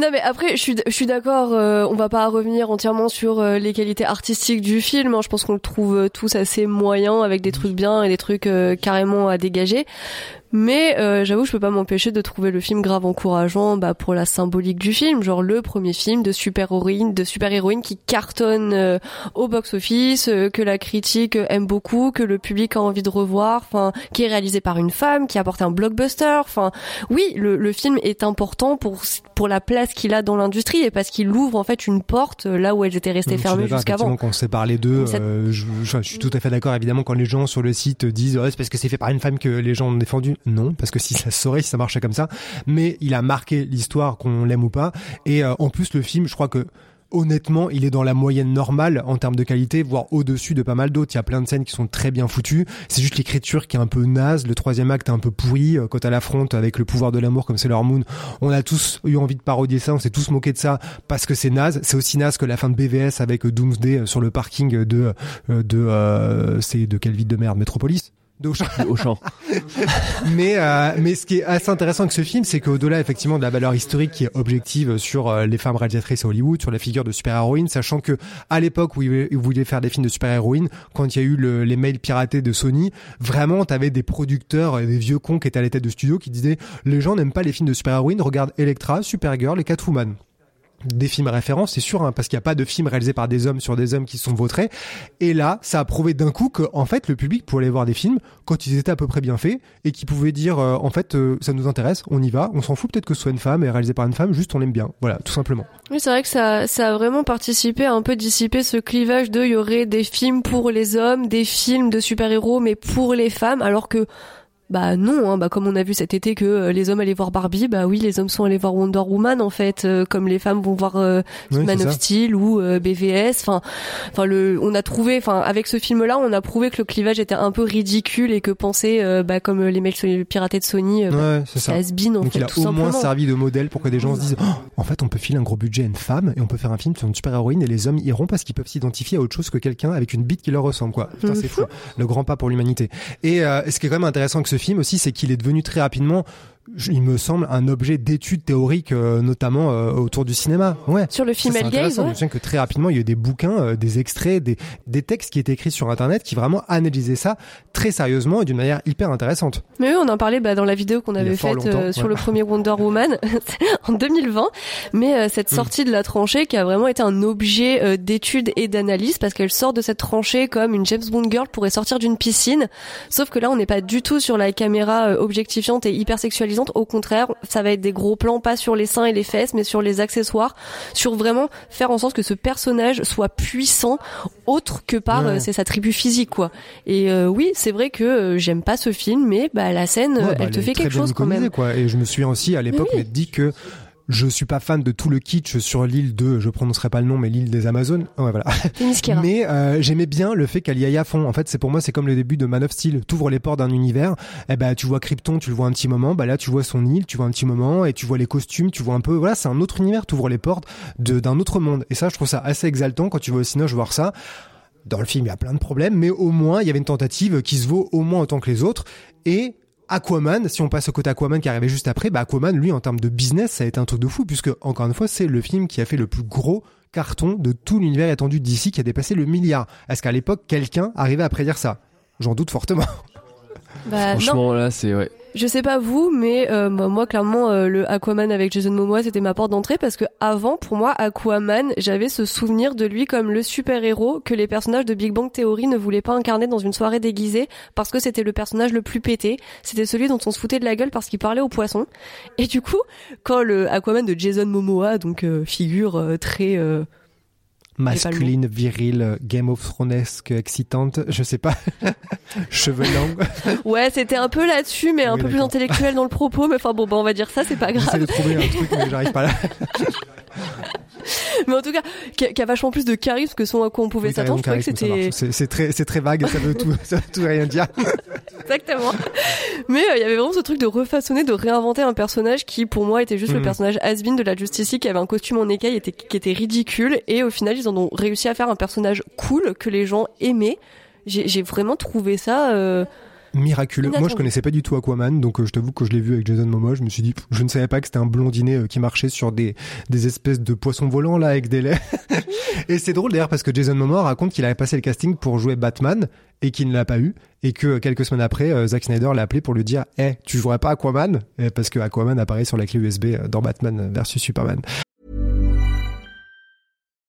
Non mais après je suis je suis d'accord euh, on va pas revenir entièrement sur euh, les qualités artistiques du film hein. je pense qu'on le trouve euh, tous assez moyen avec des trucs bien et des trucs euh, carrément à dégager mais euh, j'avoue je peux pas m'empêcher de trouver le film grave encourageant bah, pour la symbolique du film genre le premier film de super héroïne de super héroïne qui cartonne euh, au box office que la critique euh, aime beaucoup que le public a envie de revoir enfin qui est réalisé par une femme qui apporte un blockbuster enfin oui, le, le film est important pour pour la place qu'il a dans l'industrie et parce qu'il ouvre en fait une porte euh, là où elles étaient restées
Je suis
fermées
d'accord,
jusqu'avant.
Quand on s'est parlé d'eux,
Ça-
euh, je, je- je suis tout à fait d'accord. Évidemment, quand les gens sur le site disent ouais, c'est parce que c'est fait par une femme que les gens ont défendu. Non, parce que si ça saurait, si ça marchait comme ça. Mais il a marqué l'histoire, qu'on l'aime ou pas. Et euh, en plus, le film, je crois que honnêtement, il est dans la moyenne normale en termes de qualité, voire au-dessus de pas mal d'autres. Il y a plein de scènes qui sont très bien foutues. C'est juste l'écriture qui est un peu naze. Le troisième acte est un peu pourri. Euh, Quand elle affronte avec le pouvoir de l'amour comme Sailor Moon, on a tous eu envie de parodier ça. On s'est tous moqué de ça parce que c'est naze. C'est aussi naze que la fin de BVS avec euh, Doomsday sur le parking de de c'est de quelle ville de merde? Metropolis? De Auchan. mais euh, mais ce qui est assez intéressant avec ce film, c'est qu'au-delà effectivement de la valeur historique qui est objective sur euh, les femmes réalisatrices à Hollywood, sur la figure de super-héroïne, sachant que à l'époque où ils voulaient faire des films de super-héroïne, quand il y a eu le- les mails piratés de Sony, vraiment t'avais des producteurs et des vieux cons qui étaient à la tête de studio qui disaient les gens n'aiment pas les films de super-héroïne, regarde Electra, Supergirl et Catwoman des films références, c'est sûr, hein, parce qu'il n'y a pas de film réalisé par des hommes sur des hommes qui sont vautrés. Et là, ça a prouvé d'un coup que, en fait, le public pouvait aller voir des films quand ils étaient à peu près bien faits et qui pouvaient dire, euh, en fait, euh, ça nous intéresse, on y va, on s'en fout peut-être que ce soit une femme et réalisé par une femme, juste on l'aime bien. Voilà, tout simplement.
Oui, c'est vrai que ça, ça a vraiment participé à un peu dissiper ce clivage de il y aurait des films pour les hommes, des films de super-héros, mais pour les femmes, alors que bah non, hein, bah comme on a vu cet été que euh, les hommes allaient voir Barbie, bah oui, les hommes sont allés voir Wonder Woman en fait, euh, comme les femmes vont voir euh,
Oui,
Man of
ça.
Steel ou euh, BVS. Enfin, enfin le, on a trouvé, enfin avec ce film-là, on a prouvé que le clivage était un peu ridicule et que penser, euh, bah comme les mails piratés de Sony, euh, bah,
Ouais, c'est ça.
has-been en
Donc
fait,
il a
tout
au
simplement.
moins servi de modèle pour que des gens se disent Oh, en fait on peut filer un gros budget à une femme et on peut faire un film sur une super héroïne et les hommes iront parce qu'ils peuvent s'identifier à autre chose que quelqu'un avec une bite qui leur ressemble quoi. Putain c'est fou. Le grand pas pour l'humanité. Et euh, ce qui est quand même intéressant avec ce film aussi c'est qu'il est devenu très rapidement il me semble un objet d'étude théorique, euh, notamment euh, autour du cinéma. Ouais.
Sur le female gaze,
intéressant. Je
ouais.
me souviens que très rapidement, il y a eu des bouquins, euh, des extraits, des, des textes qui étaient écrits sur Internet qui vraiment analysaient ça très sérieusement et d'une manière hyper intéressante.
Mais oui, on en parlait bah, dans la vidéo qu'on avait faite euh, sur
ouais.
le premier Wonder Woman en 2020. Mais euh,
Hmm.
cette sortie de la tranchée qui a vraiment été un objet euh, d'étude et d'analyse parce qu'elle sort de cette tranchée comme une James Bond girl pourrait sortir d'une piscine. Sauf que là, on n'est pas du tout sur la caméra objectifiante et hyper sexualisante. Au contraire, ça va être des gros plans, pas sur les seins et les fesses, mais sur les accessoires, sur vraiment faire en sorte que ce personnage soit puissant autre que par
Ouais.
euh, c'est sa tribu physique quoi. Et euh, oui, c'est vrai que euh, j'aime pas ce film, mais bah la scène,
Ouais,
euh,
bah,
elle te fait quelque chose quand même.
Quoi. Et je me souviens aussi à l'époque
Oui.
dit que je suis pas fan de tout le kitsch sur l'île de, je prononcerai pas le nom, mais l'île des Amazones. Ouais, voilà. Mais euh, j'aimais bien le fait qu'elle y aille à fond. En fait, c'est pour moi, c'est comme le début de Man of Steel. T'ouvres les portes d'un univers. Eh ben, tu vois Krypton, tu le vois un petit moment. Bah là, tu vois son île, tu vois un petit moment, et tu vois les costumes, tu vois un peu. Voilà, c'est un autre univers. T'ouvres les portes de d'un autre monde. Et ça, je trouve ça assez exaltant quand tu vas au cinéma voir ça. Dans le film, il y a plein de problèmes, mais au moins, il y avait une tentative qui se vaut au moins autant que les autres. Et Aquaman, si on passe au côté Aquaman qui arrivait juste après, bah Aquaman, lui, en termes de business, ça a été un truc de fou, puisque, encore une fois, c'est le film qui a fait le plus gros carton de tout l'univers étendu d'ici, qui a dépassé le milliard. Est-ce qu'à l'époque, quelqu'un arrivait à prédire ça? J'en doute fortement.
Bah, non,
Franchement, là, c'est ouais.
je sais pas vous, mais euh, moi, moi, clairement euh, le Aquaman avec Jason Momoa c'était ma porte d'entrée parce que avant pour moi Aquaman j'avais ce souvenir de lui comme le super héros que les personnages de Big Bang Theory ne voulaient pas incarner dans une soirée déguisée parce que c'était le personnage le plus pété, c'était celui dont on se foutait de la gueule parce qu'il parlait aux poissons. Et du coup quand le Aquaman de Jason Momoa donc euh, figure euh, très euh,
Masculine, viril, euh, Game of Thronesque, excitante, je sais pas. Cheveux longs.
ouais c'était un peu là-dessus mais un peu plus intellectuel dans le propos mais enfin bon bah on va dire ça c'est pas grave.
J'essaie de trouver un truc, mais j'arrive pas là.
Mais en tout cas, qui a, qui a vachement plus de charisme que son à quoi on pouvait
Oui,
s'attendre. Je trouvais que c'était.
C'est très, c'est très vague, ça veut tout, ça veut tout rien dire.
exactement. Mais euh, il y avait vraiment ce truc de refaçonner, de réinventer un personnage qui, pour moi, était juste le
Mhm.
personnage has-been de la Justice League, qui avait un costume en écaille, était, qui était ridicule. Et au final, ils en ont réussi à faire un personnage cool que les gens aimaient. J'ai j'ai vraiment trouvé ça. euh,
Miraculeux. Moi, je connaissais pas du tout Aquaman, donc euh, je t'avoue que je l'ai vu avec Jason Momoa, je me suis dit, pff, je ne savais pas que c'était un blondinet euh, qui marchait sur des, des espèces de poissons volants là avec des laits. et c'est drôle d'ailleurs parce que Jason Momoa raconte qu'il avait passé le casting pour jouer Batman et qu'il ne l'a pas eu et que euh, quelques semaines après, euh, Zack Snyder l'a appelé pour lui dire, eh, tu jouerais pas Aquaman? Eh, Parce que Aquaman apparaît sur la clé USB dans Batman versus Superman.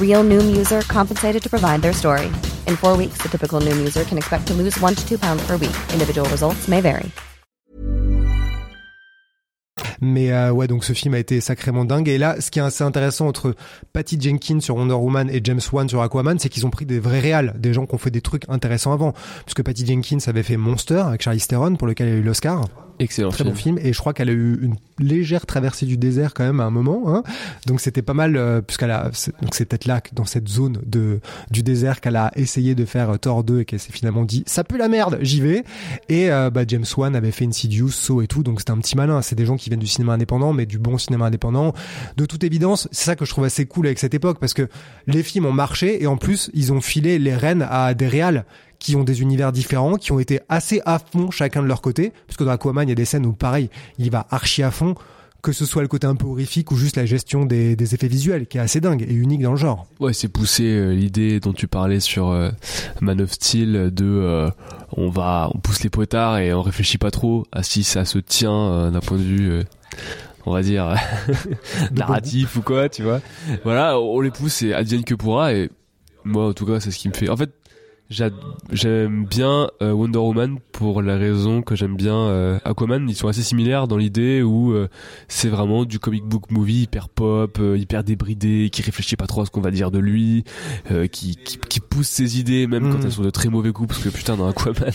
Real Noom user compensated to provide their story. In four weeks, the typical Noom user can expect to lose one to two pounds per week. Individual results may vary.
Mais euh, ouais, donc ce film a été sacrément dingue. Et là, ce qui est assez intéressant entre Patty Jenkins sur Wonder Woman et James Wan sur Aquaman, c'est qu'ils ont pris des vrais réals, des gens qui ont fait des trucs intéressants avant. Puisque Patty Jenkins avait fait Monster avec Charlize Theron, pour lequel elle a eu l'Oscar.
Excellent
Très
film.
bon film. Et je crois qu'elle a eu une légère traversée du désert quand même à un moment. Hein. Donc c'était pas mal, euh, puisqu'elle a. c'est- Donc c'est peut-être là, que dans cette zone de du désert, qu'elle a essayé de faire euh, Thor 2 et qu'elle s'est finalement dit ça pue la merde, j'y vais. Et euh, bah, James Wan avait fait Insidious, Saw et tout. Donc c'était un petit malin. C'est des gens qui viennent du cinéma indépendant, mais du bon cinéma indépendant. De toute évidence, c'est ça que je trouve assez cool avec cette époque, parce que les films ont marché et en plus ils ont filé les rênes à des réals qui ont des univers différents, qui ont été assez à fond chacun de leur côté, parce que dans Aquaman, il y a des scènes où pareil, il va archi à fond, que ce soit le côté un peu horrifique ou juste la gestion des, des effets visuels, qui est assez dingue et unique dans le genre.
Ouais, c'est poussé euh, l'idée dont tu parlais sur euh, Man of Steel de euh, on va on pousse les potards et on réfléchit pas trop à si ça se tient euh, d'un point de vue euh, on va dire narratif ou quoi, tu vois. Voilà, on les pousse et advienne que pourra et moi en tout cas c'est ce qui me fait. En fait, j'aime bien euh, Wonder Woman pour la raison que j'aime bien euh, Aquaman. Ils sont assez similaires dans l'idée où euh, c'est vraiment du comic book movie hyper pop, euh, hyper débridé, qui réfléchit pas trop à ce qu'on va dire de lui, euh, qui, qui qui pousse ses idées même quand
Mm.
elles sont de très mauvais goût parce que putain dans Aquaman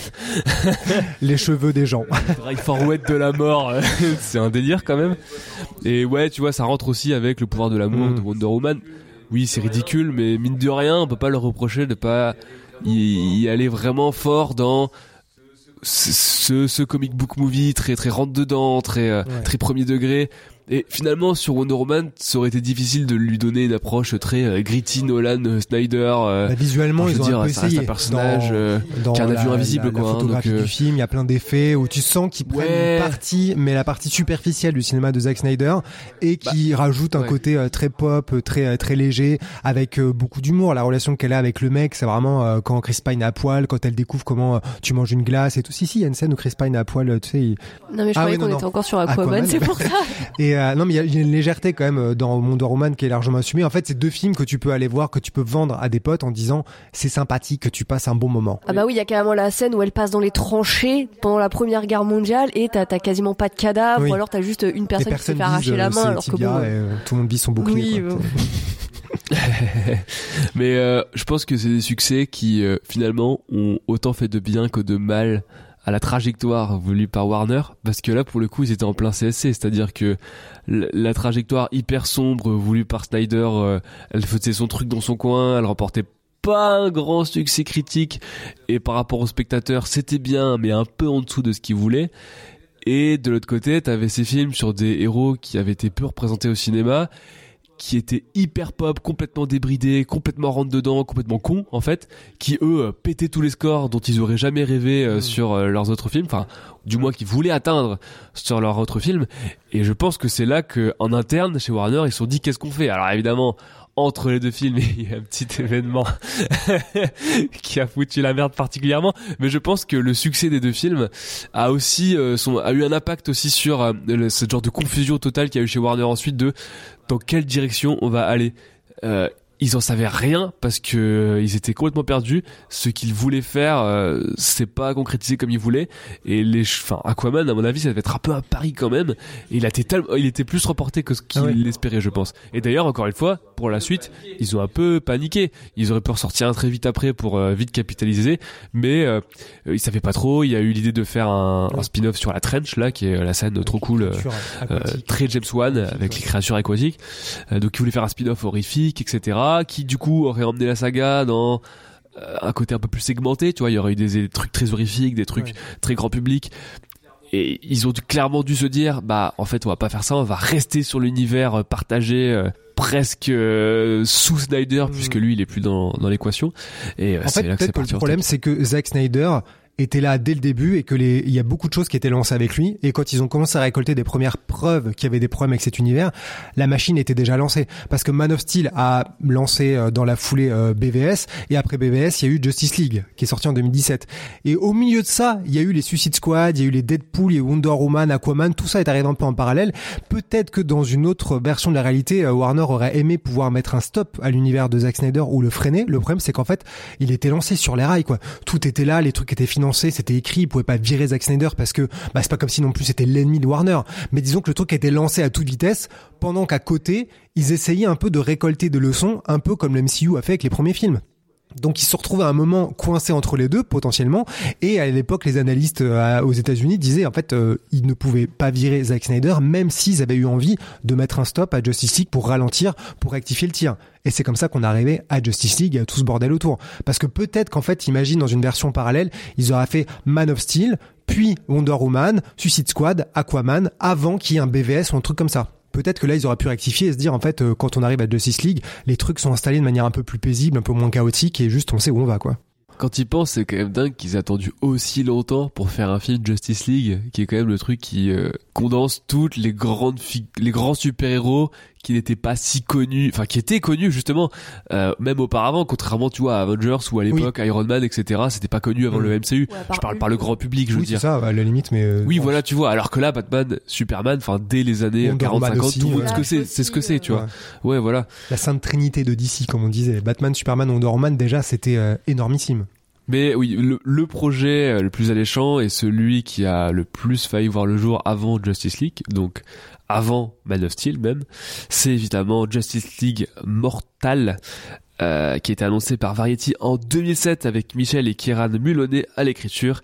Les cheveux des gens.
drive forward de la mort, euh, c'est un délire quand même. Et ouais, tu vois, ça rentre aussi avec le pouvoir de l'amour
Mm.
de Wonder Woman. Oui, c'est ridicule, mais mine de rien, on peut pas leur reprocher de pas y aller vraiment fort dans ce, ce, ce comic book movie très très rentre dedans, très euh,
Ouais.
très premier degré. Et finalement, sur Wonder Woman, ça aurait été difficile de lui donner une approche très euh, gritty, Nolan, euh, Snyder. euh,
Bah, visuellement, ils ont
dire,
un peu
ça reste
essayé.
un personnage,
Dans-
euh,
dans
qui a un avion invisible,
la,
quoi,
La
hein,
photographie
donc, euh,
du film, il y a plein d'effets où tu sens qu'ils prennent
Ouais.
une partie, mais la partie superficielle du cinéma de Zack Snyder et qui rajoute un
Bah, ouais.
côté euh, très pop, très très léger, avec euh, beaucoup d'humour. La relation qu'elle a avec le mec, c'est vraiment euh, quand Chris Pine est à poil, quand elle découvre comment euh, tu manges une glace et tout. Si si, il y a une scène où Chris Pine est à poil, tu sais. il-
Non mais je
Ah
croyais
oui,
qu'on était encore sur Aquaman,
Aquaman.
c'est pour ça.
Et euh, non, mais il y a- il y, a une légèreté quand même euh, dans Wonder Woman qui est largement assumée. En fait, c'est deux films que tu peux aller voir, que tu peux vendre à des potes en disant c'est sympathique, que tu passes un bon moment.
Ah bah oui, il y a carrément la scène où elle passe dans les tranchées pendant la Première Guerre mondiale et t'as quasiment pas de cadavre
Oui.
ou alors t'as juste une personne qui se fait arracher la
euh,
main alors que bon.
et, euh, tout le monde vise son bouclier.
Oui,
quoi.
Mais euh, je pense que c'est des succès qui euh, finalement ont autant fait de bien que de mal à la trajectoire voulue par Warner parce que là pour le coup ils étaient en plein CSC c'est-à-dire que la trajectoire hyper sombre voulue par Snyder euh, elle faisait son truc dans son coin elle remportait pas un grand succès critique et par rapport aux spectateurs c'était bien mais un peu en dessous de ce qu'ils voulaient. Et de l'autre côté t'avais ces films sur des héros qui avaient été peu représentés au cinéma qui étaient hyper pop, complètement débridés, complètement rentre dedans, complètement cons en fait, qui eux euh, pétaient tous les scores dont ils auraient jamais rêvé euh, sur euh, leurs autres films, enfin du moins qu'ils voulaient atteindre sur leurs autres films. Et je pense que c'est là que en interne chez Warner ils se sont dit qu'est-ce qu'on fait? Alors évidemment entre les deux films il y a un petit événement qui a foutu la merde particulièrement, mais je pense que le succès des deux films a aussi euh, a eu un impact aussi sur euh, ce genre de confusion totale qu'il y a eu chez Warner ensuite de dans quelle direction on va aller. Euh, ils en savaient rien parce que euh, ils étaient complètement perdus. Ce qu'ils voulaient faire, euh, c'est pas concrétisé comme ils voulaient. Et les, enfin, Aquaman, à mon avis, ça devait être un peu un pari quand même. Et il a été tellement, il était plus reporté que ce qu'ils
Ah ouais.
espéraient, je pense. Et d'ailleurs, encore une fois, pour la suite, ils ont un peu paniqué. Ils auraient pu ressortir un très vite après pour euh, vite capitaliser, mais euh, ils savaient pas trop. Il y a eu l'idée de faire un, un spin-off sur la Trench là, qui est euh, la scène trop cool. euh, très James Wan avec les créatures aquatiques donc il voulait faire un spin-off horrifique etc qui du coup aurait emmené la saga dans euh, un côté un peu plus segmenté tu vois il y aurait eu des, des trucs très horrifiques des trucs
Ouais.
très grand public et ils ont clairement dû se dire bah en fait on va pas faire ça on va rester sur l'univers euh, partagé euh, presque euh, sous Snyder
Mm.
puisque lui il est plus dans, dans l'équation et euh,
En
c'est
fait,
là que c'est
peut-être que le problème, c'est que Zack Snyder était là dès le début et que les, il y a beaucoup de choses qui étaient lancées avec lui. Et quand ils ont commencé à récolter des premières preuves qu'il y avait des problèmes avec cet univers, la machine était déjà lancée. Parce que Man of Steel a lancé euh, dans la foulée euh, BVS et après BVS, il y a eu Justice League qui est sorti en 2017. Et au milieu de ça, il y a eu les Suicide Squad, il y a eu les Deadpool, il y a Wonder Woman, Aquaman, tout ça est arrivé un peu en parallèle. Peut-être que dans une autre version de la réalité, euh, Warner aurait aimé pouvoir mettre un stop à l'univers de Zack Snyder ou le freiner. Le problème, c'est qu'en fait, il était lancé sur les rails, quoi. Tout était là, les trucs étaient financés, c'était écrit, il pouvait pas virer Zack Snyder parce que, bah, c'est pas comme si non plus c'était l'ennemi de Warner. Mais disons que le truc a été lancé à toute vitesse pendant qu'à côté, ils essayaient un peu de récolter des leçons, un peu comme le MCU a fait avec les premiers films. Donc ils se retrouvaient à un moment coincés entre les deux potentiellement et à l'époque les analystes euh, aux États-Unis disaient en fait euh, ils ne pouvaient pas virer Zack Snyder même s'ils avaient eu envie de mettre un stop à Justice League pour ralentir pour rectifier le tir. Et c'est comme ça qu'on arrivait à Justice League et à tout ce bordel autour parce que peut-être qu'en fait imagine dans une version parallèle, ils auraient fait Man of Steel puis Wonder Woman, Suicide Squad, Aquaman avant qu'il y ait un BVS ou un truc comme ça. Peut-être que là ils auraient pu rectifier et se dire en fait euh, quand on arrive à Justice League, les trucs sont installés de manière un peu plus paisible, un peu moins chaotique et juste on sait où on va quoi.
quand ils pensent, c'est quand même dingue qu'ils aient attendu aussi longtemps pour faire un film Justice League, qui est quand même le truc qui euh, condense toutes les grandes les grands super-héros qui n'étaient pas si connus, enfin qui étaient connus justement, euh, même auparavant, contrairement tu vois à Avengers ou à l'époque Iron Man, etc. C'était pas connu avant
Mm.
le MCU.
Ouais,
je parle par le grand public, je veux
oui, c'est
dire.
ça, à la limite, mais. euh,
Oui, voilà, tu vois. Alors que là, Batman, Superman, enfin, dès les années
Wonder
40,
Man
50,
aussi,
tout le monde
ouais.
sait ce que c'est, c'est ce que c'est, tu
Ouais.
vois. Ouais, voilà.
La sainte trinité de DC, comme on disait. Batman, Superman, Wonder déjà, c'était euh, énormissime.
Mais oui, le, le projet euh, le plus alléchant est celui qui a le plus failli voir le jour avant Justice League, donc avant Man of Steel même, c'est évidemment Justice League Mortal, euh, qui a été annoncé par Variety en 2007 avec Michel et Kieran Muloney à l'écriture.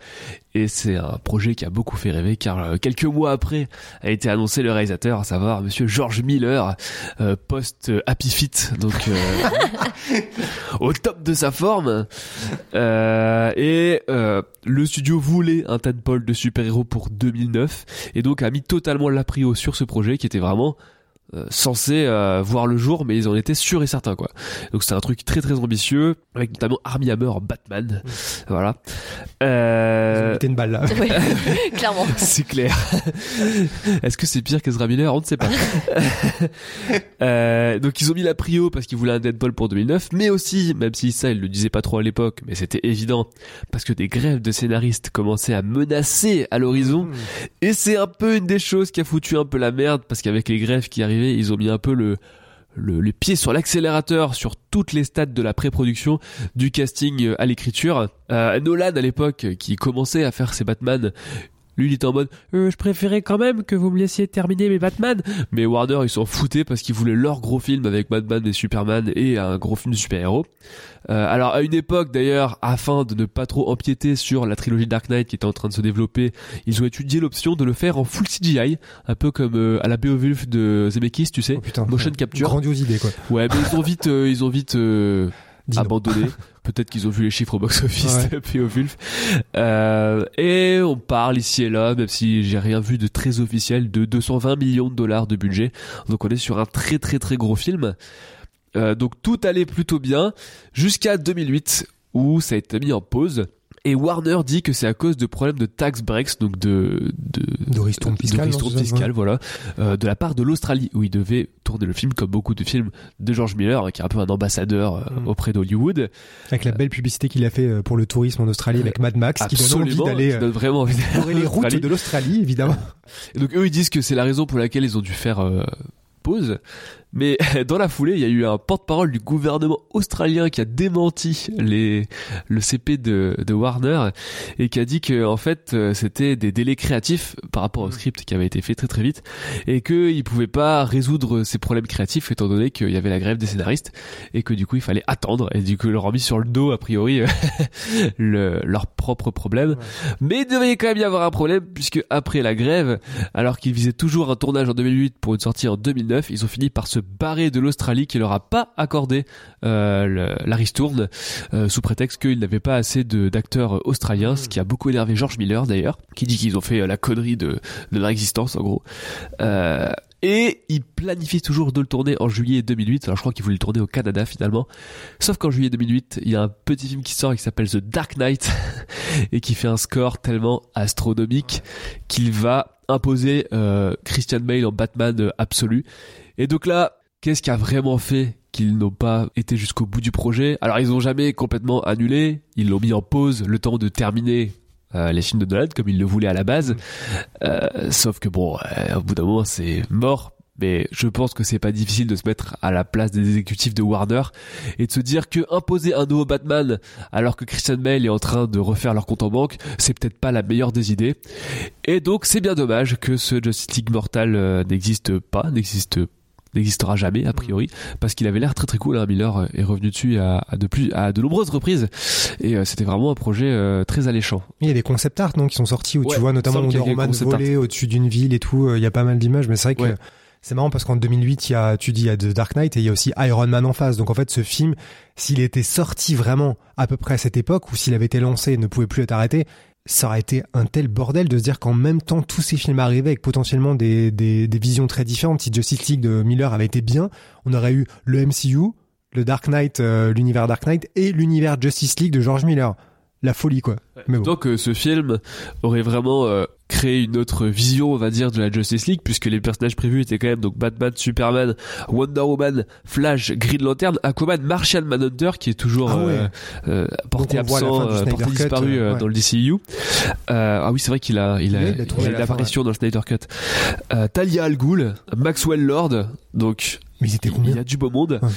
Et c'est un projet qui a beaucoup fait rêver car euh, quelques mois après a été annoncé le réalisateur, à savoir monsieur George Miller, euh, post Happy Feet, donc euh, au top de sa forme. Euh, et euh, le studio voulait un tadpole de super-héros pour 2009 et donc a mis totalement l'aprio sur ce projet qui était vraiment euh, censé euh, voir le jour mais ils en étaient sûrs et certains quoi. Donc c'était un truc très très ambitieux avec notamment Armie Hammer en Batman. Voilà. Euh,
une balle là.
Ouais, clairement.
c'est clair. Est-ce que c'est pire qu'Ezra Miller? On ne sait pas. Euh, donc ils ont mis la prio parce qu'ils voulaient un Deadpool pour 2009, mais aussi, même si ça ils le disaient pas trop à l'époque, mais c'était évident, parce que des grèves de scénaristes commençaient à menacer à l'horizon, et c'est un peu une des choses qui a foutu un peu la merde, parce qu'avec les grèves qui ils ont mis un peu le le, le pied sur l'accélérateur sur toutes les stades de la pré-production, du casting euh, à l'écriture. Euh, Nolan à l'époque, qui commençait à faire ses Batman, lui il était en mode Euh, je préférais quand même que vous me laissiez terminer mes Batman mais Warner ils s'en foutaient parce qu'ils voulaient leur gros film avec Batman et Superman et un gros film de super-héros Euh, alors à une époque d'ailleurs afin de ne pas trop empiéter sur la trilogie Dark Knight qui était en train de se développer ils ont étudié l'option de le faire en full CGI un peu comme euh, à la Beowulf de Zemeckis tu sais
Oh, putain.
motion capture
Grandiose idée, quoi.
ouais mais ils ont vite euh, ils ont vite euh,
Dis
abandonné. Peut-être qu'ils ont vu les chiffres au box-office de Beowulf. Euh, et on parle ici et là, même si j'ai rien vu de très officiel, de 220 millions de dollars de budget. Donc on est sur un très très très gros film. Euh, donc tout allait plutôt bien jusqu'à 2008 où ça a été mis en pause. Et Warner dit que c'est à cause de problèmes de tax breaks, donc de de,
De ristourne fiscale, ouais.
voilà, euh, de la part de l'Australie où il devait tourner le film comme beaucoup de films de George Miller, qui est un peu un ambassadeur euh,
Mm.
auprès d'Hollywood.
Avec la belle publicité qu'il a fait euh, pour le tourisme en Australie avec Mad Max, qui donne envie
Absolument,
d'aller
donne vraiment envie
les routes de l'Australie, évidemment.
Et donc eux ils disent que c'est la raison pour laquelle ils ont dû faire pause. Mais dans la foulée, il y a eu un porte-parole du gouvernement australien qui a démenti les le CP de, de Warner et qui a dit que en fait euh, c'était des délais créatifs par rapport au script qui avait été fait très très vite et qu'ils pouvaient pas résoudre ces problèmes créatifs étant donné qu'il y avait la grève des scénaristes et que du coup il fallait attendre et du coup leur ont mis sur le dos a priori le, leur propre problème. Mais il devait quand même y avoir un problème puisque après la grève, alors qu'ils visaient toujours un tournage en 2008 pour une sortie en 2009, ils ont fini par se barrer de l'Australie qui leur a pas accordé euh, le- la ristourne euh, sous prétexte qu'ils n'avaient pas assez d'acteurs australiens, ce qui a beaucoup énervé George Miller d'ailleurs, qui dit qu'ils ont fait euh, la connerie de, de leur existence en gros. Euh, et ils planifient toujours de le tourner en juillet 2008. Alors je crois qu'ils voulaient le tourner au Canada finalement. Sauf qu'en juillet 2008, il y a un petit film qui sort qui s'appelle The Dark Knight et qui fait un score tellement astronomique qu'il va imposer euh, Christian Bale en Batman euh, absolu. Et donc là, qu'est-ce qui a vraiment fait qu'ils n'ont pas été jusqu'au bout du projet? Alors ils ont jamais complètement annulé, ils l'ont mis en pause le temps de terminer euh, les films de Nolan comme ils le voulaient à la base. Euh, sauf que bon, euh, au bout d'un moment c'est mort. Mais je pense que c'est pas difficile de se mettre à la place des exécutifs de Warner et de se dire que imposer un nouveau Batman alors que Christian Bale est en train de refaire leur compte en banque, c'est peut-être pas la meilleure des idées. Et donc c'est bien dommage que ce Justice League Mortal n'existe pas, n'existe n'existera jamais a priori parce qu'il avait l'air très très cool hein. Miller euh, est revenu dessus à, à de plus à de nombreuses reprises et euh, c'était vraiment un projet euh, très alléchant
Il y a des concept art non, qui sont sortis où
Ouais,
tu vois notamment Wonder voler au-dessus d'une ville et tout. euh, Il y a pas mal d'images, mais c'est vrai que
Ouais.
c'est marrant parce qu'en 2008, il y a, tu dis, il y a The Dark Knight et il y a aussi Iron Man en face. Donc en fait, ce film, s'il était sorti vraiment à peu près à cette époque ou s'il avait été lancé et ne pouvait plus être arrêté, ça aurait été un tel bordel de se dire qu'en même temps tous ces films arrivaient avec potentiellement des, des, des visions très différentes. Si Justice League de Miller avait été bien, on aurait eu le MCU, le Dark Knight, euh, l'univers Dark Knight et l'univers Justice League de George Miller. la folie quoi. Mais bon.
Donc euh, ce film aurait vraiment euh, créé une autre vision, on va dire, de la Justice League, puisque les personnages prévus étaient quand même donc Batman, Superman, Wonder Woman, Flash, Green Lantern, Aquaman, Martian Manhunter, qui est toujours
Ah ouais.
euh, euh, porté absent, euh, porté disparu
euh,
euh,
ouais.
dans le DCU. Euh, ah oui, c'est vrai qu'il a, il a,
il a
il une
fin,
dans le Snyder Cut. Euh, Talia Al Ghul, Maxwell Lord, donc
Mais ils étaient
il
combien
y a du beau monde.
Ouais.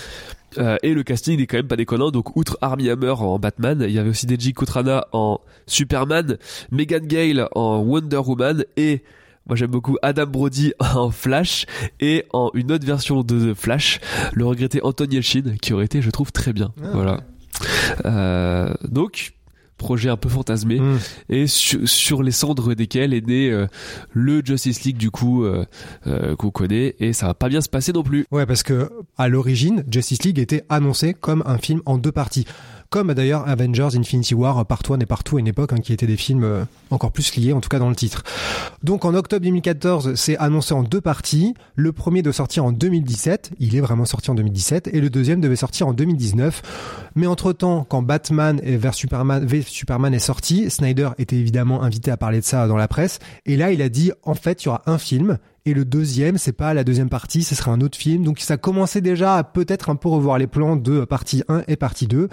Euh, et le casting n'est quand même pas déconnant. Donc, outre Armie Hammer en Batman, il y avait aussi Deji Kutrana en Superman, Megan Gale en Wonder Woman et moi j'aime beaucoup Adam Brody en Flash et en une autre version de Flash, le regretté Anton Yelchin qui aurait été, je trouve, très bien.
Ah.
Voilà. Euh, donc projet un peu fantasmé
Hmm.
et sur, sur les cendres desquels est né euh, le Justice League du coup euh, euh, qu'on connaît et ça va pas bien se passer non plus.
Ouais, parce que à l'origine, Justice League était annoncé comme un film en deux parties. Comme d'ailleurs Avengers Infinity War, Part 1 et Part 2 à une époque, hein, qui étaient des films euh, encore plus liés, en tout cas dans le titre. Donc en octobre 2014, c'est annoncé en deux parties. Le premier de sortir en 2017, il est vraiment sorti en 2017, et le deuxième devait sortir en 2019. Mais entre-temps, quand Batman et vers Superman, v Superman est sorti, Snyder était évidemment invité à parler de ça dans la presse, et là il a dit, en fait, il y aura un film, et le deuxième, c'est pas la deuxième partie, ce sera un autre film. Donc ça commençait déjà à peut-être un peu revoir les plans de partie 1 et partie 2.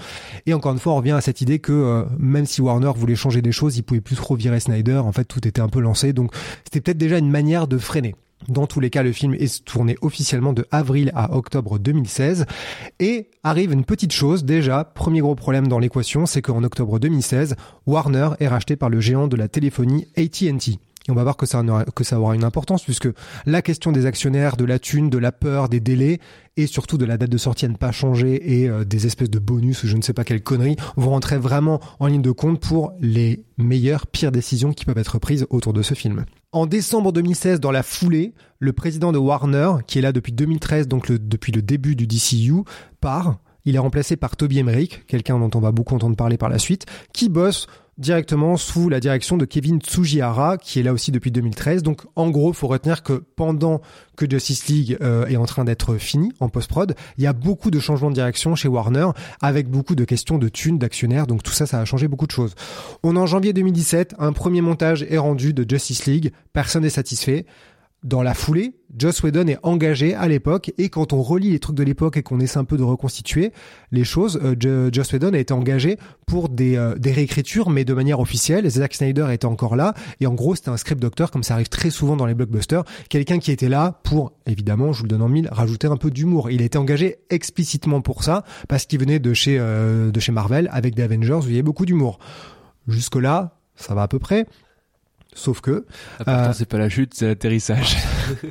Et encore une fois, on revient à cette idée que euh, même si Warner voulait changer des choses, il pouvait plus trop virer Snyder. En fait, tout était un peu lancé. Donc c'était peut-être déjà une manière de freiner. Dans tous les cas, le film est tourné officiellement de avril à octobre 2016. Et arrive une petite chose, déjà, premier gros problème dans l'équation, c'est qu'en octobre 2016, Warner est racheté par le géant de la téléphonie AT&T. Et on va voir que ça, aura, une importance puisque la question des actionnaires, de la thune, de la peur, des délais et surtout de la date de sortie à ne pas changer et euh, des espèces de bonus ou je ne sais pas quelle connerie vont rentrer vraiment en ligne de compte pour les meilleures, pires décisions qui peuvent être prises autour de ce film. En décembre 2016, dans la foulée, le président de Warner, qui est là depuis 2013, donc depuis le début du DCU, part. Il est remplacé par Toby Emmerich, quelqu'un dont on va beaucoup entendre parler par la suite, qui bosse directement sous la direction de Kevin Tsujihara, qui est là aussi depuis 2013. Donc, en gros, faut retenir que pendant que Justice League euh, est en train d'être fini en post-prod, il y a beaucoup de changements de direction chez Warner, avec beaucoup de questions de thunes, d'actionnaires. Donc, tout ça, ça a changé beaucoup de choses. On est en janvier 2017, un premier montage est rendu de Justice League, personne n'est satisfait. Dans la foulée, Joss Whedon est engagé à l'époque et quand on relit les trucs de l'époque et qu'on essaie un peu de reconstituer les choses, euh, Jo- Joss Whedon a été engagé pour des, euh, des réécritures mais de manière officielle. Zack Snyder était encore là et en gros c'était un script doctor comme ça arrive très souvent dans les blockbusters, quelqu'un qui était là pour évidemment, je vous le donne en mille, rajouter un peu d'humour. Il a été engagé explicitement pour ça parce qu'il venait de chez euh, de chez Marvel avec des Avengers où il y avait beaucoup d'humour. Jusque là, ça va à peu près. Sauf que
L'important
Euh,
c'est pas la chute, c'est l'atterrissage.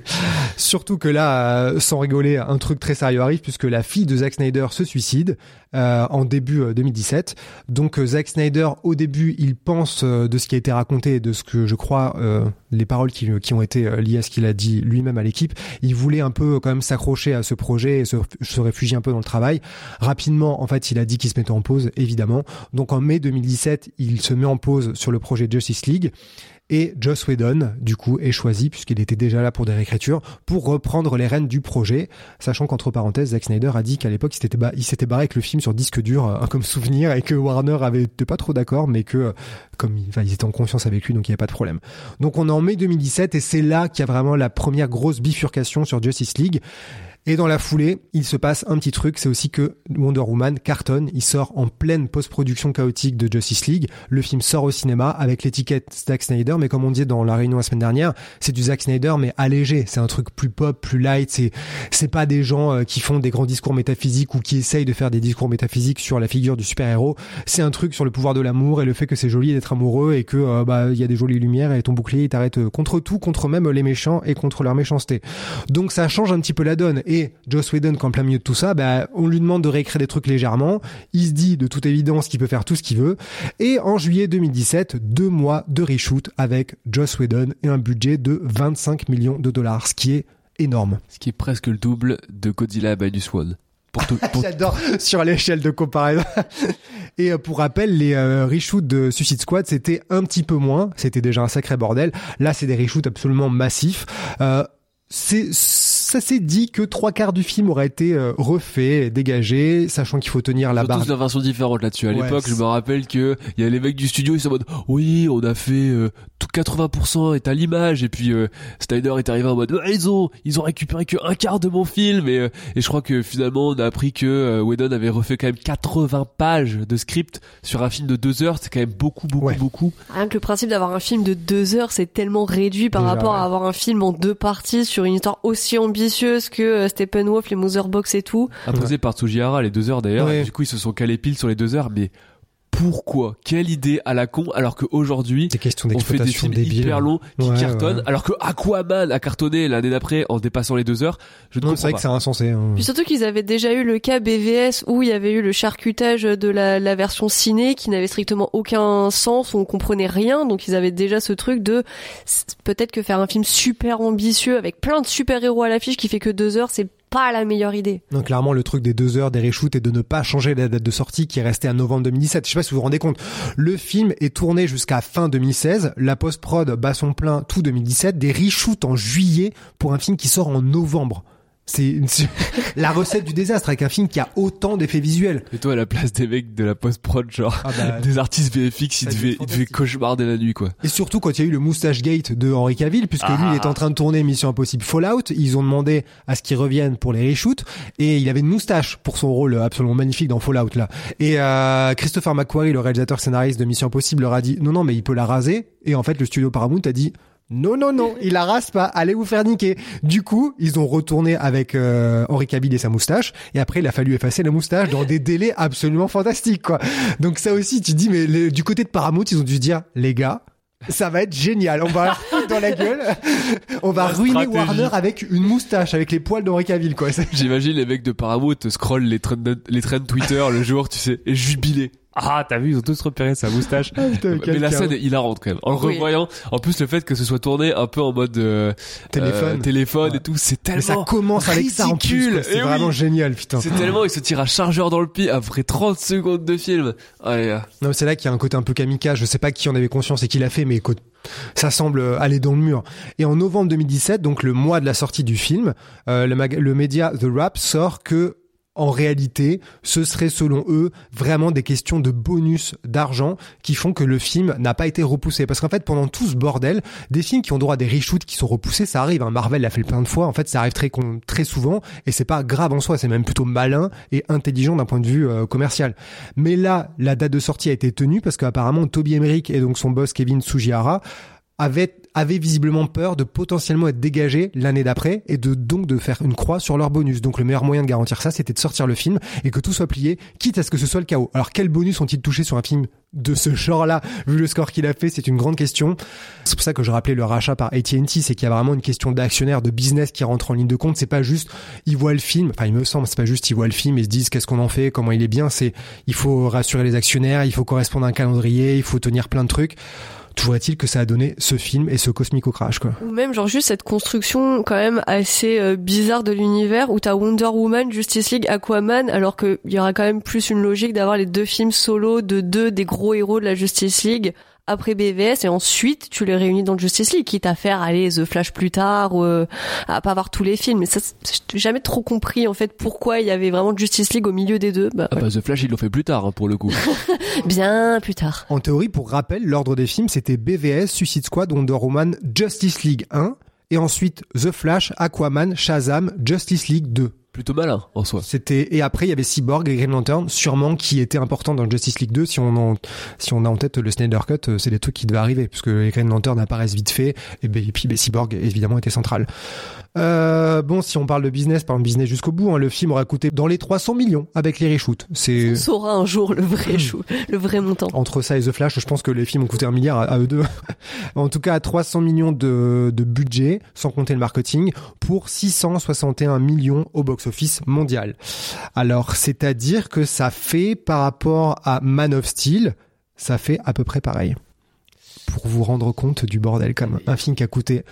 Surtout que là, euh, sans rigoler, un truc très sérieux arrive puisque la fille de Zack Snyder se suicide euh, en début euh, 2017. Donc euh, Zack Snyder, au début, il pense euh, de ce qui a été raconté et de ce que je crois, euh, les paroles qui, qui ont été euh, liées à ce qu'il a dit lui-même à l'équipe. Il voulait un peu euh, quand même s'accrocher à ce projet et se, se réfugier un peu dans le travail. Rapidement, en fait, il a dit qu'il se mettait en pause, évidemment. Donc en mai 2017, il se met en pause sur le projet Justice League. Et Joss Whedon, du coup, est choisi, puisqu'il était déjà là pour des réécritures, pour reprendre les rênes du projet, sachant qu'entre parenthèses, Zack Snyder a dit qu'à l'époque, il s'était barré avec le film sur disque dur, euh, comme souvenir, et que Warner avait pas trop d'accord, mais que, euh, comme il- ils étaient en confiance avec lui, donc il n'y avait pas de problème. Donc on est en mai 2017, et c'est là qu'il y a vraiment la première grosse bifurcation sur Justice League. Et dans la foulée, il se passe un petit truc, c'est aussi que Wonder Woman cartonne, il sort en pleine post-production chaotique de Justice League. Le film sort au cinéma avec l'étiquette Zack Snyder, mais comme on dit dans la réunion la semaine dernière, c'est du Zack Snyder mais allégé. C'est un truc plus pop, plus light. C'est c'est pas des gens euh, qui font des grands discours métaphysiques ou qui essayent de faire des discours métaphysiques sur la figure du super-héros. C'est un truc sur le pouvoir de l'amour et le fait que c'est joli d'être amoureux et que euh, bah il y a des jolies lumières et ton bouclier il t'arrête euh, contre tout, contre même les méchants et contre leur méchanceté. Donc ça change un petit peu la donne. Joss Whedon, qu'en plein milieu de tout ça, bah, on lui demande de réécrire des trucs légèrement. Il se dit de toute évidence qu'il peut faire tout ce qu'il veut. Et en juillet 2017, deux mois de reshoot avec Joss Whedon et un budget de 25 millions de dollars, ce qui est énorme.
Ce qui est presque le double de Godzilla. Pour tout, pour-
J'adore sur l'échelle de comparaison. Et euh, pour rappel, les euh, reshoots de Suicide Squad, c'était un petit peu moins. C'était déjà un sacré bordel. Là, c'est des reshoots absolument massifs. Euh, c'est ça s'est dit que trois quarts du film aurait été euh, refait, dégagé, sachant qu'il faut tenir la barre.
tous la version différente là-dessus. À
Ouais,
l'époque, je me rappelle que il y a les mecs du studio, ils sont en mode, oui, on a fait euh, tout 80% est à l'image, et puis euh, Snyder est arrivé en mode, ils ont, ils ont récupéré que un quart de mon film, et, euh, et je crois que finalement, on a appris que euh, Whedon avait refait quand même 80 pages de script sur un film de deux heures. C'est quand même beaucoup, beaucoup,
Ouais.
beaucoup.
Rien que le principe d'avoir un film de deux heures, c'est tellement réduit par
Déjà,
rapport
ouais.
à avoir un film en deux parties sur une histoire aussi ambitieuse que euh, Steppenwolf, les Motherbox et tout.
Imposé par Tsujihara les deux heures d'ailleurs.
Ouais.
et Du coup, ils se sont calés pile sur les deux heures, mais pourquoi Quelle idée à la con alors qu'aujourd'hui
C'est question
on fait des films
débile.
hyper longs qui
Ouais,
cartonnent
ouais.
alors que Aquaman a cartonné l'année d'après en dépassant les deux heures je ne
Non,
comprends
c'est vrai
pas
que c'est insensé. hein.
Puis surtout qu'ils avaient déjà eu le cas BVS où il y avait eu le charcutage de la, la version ciné qui n'avait strictement aucun sens, on comprenait rien, donc ils avaient déjà ce truc de peut-être que faire un film super ambitieux avec plein de super héros à l'affiche qui fait que deux heures, c'est pas la meilleure idée.
Donc clairement le truc des deux heures des reshoots et de ne pas changer la date de sortie qui est restée à novembre 2017. Je sais pas si vous vous rendez compte. Le film est tourné jusqu'à fin 2016. La post-prod bat son plein tout 2017. Des reshoots en juillet pour un film qui sort en novembre. C'est une- la recette du désastre avec un film qui a autant d'effets visuels.
et toi à la place des mecs de la post-prod genre
Ah bah,
des artistes VFX ils devaient, ils devaient cauchemarder la nuit quoi
Et surtout quand il y a eu le moustache gate de Henry Cavill, puisque lui
Ah.
il est en train de tourner Mission Impossible Fallout, ils ont demandé à ce qu'il revienne pour les reshoots, et il avait une moustache pour son rôle absolument magnifique dans Fallout là. Et euh, Christopher McQuarrie, le réalisateur scénariste de Mission Impossible, leur a dit non non mais il peut la raser, et en fait le studio Paramount a dit non, non, non, il la rase pas, allez vous faire niquer. Du coup, ils ont retourné avec euh, Henri Cavill et sa moustache, et après il a fallu effacer la moustache dans des délais absolument fantastiques, quoi. Donc ça aussi, tu te dis, mais le- du côté de Paramount, ils ont dû se dire, les gars, ça va être génial, on va leur foutre dans la gueule, on va
La
ruiner
stratégie.
Warner avec une moustache, avec les poils d'Henri Cavill, quoi.
J'imagine les mecs de Paramount scroll les trends les trends Twitter le jour tu sais et jubilé ah t'as vu ils ont tous repéré sa moustache
putain,
mais la scène est hilarante quand même en le
Oui.
revoyant en plus le fait que ce soit tourné un peu en mode euh,
Téléphone.
euh, téléphone
Ouais.
et tout c'est
Mais
tellement
ça commence avec ça en plus,
ridicule.
c'est
oui.
vraiment génial, putain.
C'est tellement, il se tire à chargeur dans le pied après 30 secondes de film. Allez, euh,
Non, c'est là qu'il y a un côté un peu kamikaze. Je sais pas qui en avait conscience et qui l'a fait, mais écoute, ça semble euh, aller dans le mur. Et en novembre 2017, donc le mois de la sortie du film, euh, le, mag- le média The Wrap sort que en réalité, ce serait selon eux vraiment des questions de bonus d'argent qui font que le film n'a pas été repoussé. Parce qu'en fait, pendant tout ce bordel, des films qui ont droit à des reshoots qui sont repoussés, ça arrive. Hein. Marvel l'a fait plein de fois. En fait, ça arrive très très souvent et c'est pas grave en soi. C'est même plutôt malin et intelligent d'un point de vue euh, commercial. Mais là, la date de sortie a été tenue parce qu'apparemment Toby Emmerich et donc son boss Kevin Tsujihara avaient visiblement peur de potentiellement être dégagés l'année d'après et de donc de faire une croix sur leur bonus. Donc le meilleur moyen de garantir ça, c'était de sortir le film et que tout soit plié, quitte à ce que ce soit le chaos. Alors quel bonus ont-ils touché sur un film de ce genre-là Vu le score qu'il a fait, c'est une grande question. C'est pour ça que je rappelais le rachat par AT&T, c'est qu'il y a vraiment une question d'actionnaire, de business qui rentre en ligne de compte. C'est pas juste ils voient le film, enfin il me semble, c'est pas juste ils voient le film et se disent qu'est-ce qu'on en fait, comment il est bien. C'est il faut rassurer les actionnaires, il faut correspondre à un calendrier, il faut tenir plein de trucs. Toujours est-il que ça a donné ce film et ce Cosmico Crash, quoi.
Ou même genre juste cette construction quand même assez euh, bizarre de l'univers où t'as Wonder Woman, Justice League, Aquaman, alors qu'il y aura quand même plus une logique d'avoir les deux films solo de deux des gros héros de la Justice League après BVS et ensuite tu les réunis dans le Justice League quitte à faire aller The Flash plus tard ou euh, à pas avoir tous les films mais ça c'est- j'ai jamais trop compris en fait pourquoi il y avait vraiment Justice League au milieu des deux bah,
ah bah The Flash ils l'ont fait plus tard hein, pour le coup.
bien plus tard
En théorie, pour rappel, l'ordre des films, c'était BVS, Suicide Squad, Wonder Woman, Justice League 1, et ensuite The Flash, Aquaman, Shazam, Justice League 2.
Plutôt malin en soi.
C'était et après il y avait Cyborg et Green Lantern sûrement qui étaient importants dans Justice League 2 si on en, si on a en tête le Snyder Cut euh, c'est des trucs qui devaient arriver puisque les Green Lantern apparaissent vite fait et, ben, puis ben, Cyborg évidemment était central. Euh, bon si on parle de business par exemple business jusqu'au bout hein, le film aura coûté dans les 300 millions avec les reshoots. C'est
on saura un jour le vrai chou, le vrai montant
entre ça et The Flash, je pense que les films ont coûté un milliard à, à eux deux. en tout cas, à 300 millions de, de budget, sans compter le marketing, pour 661 millions au box-office mondial. Alors, c'est-à-dire que ça fait, par rapport à Man of Steel, ça fait à peu près pareil. Pour vous rendre compte du bordel, même. Un film qui a coûté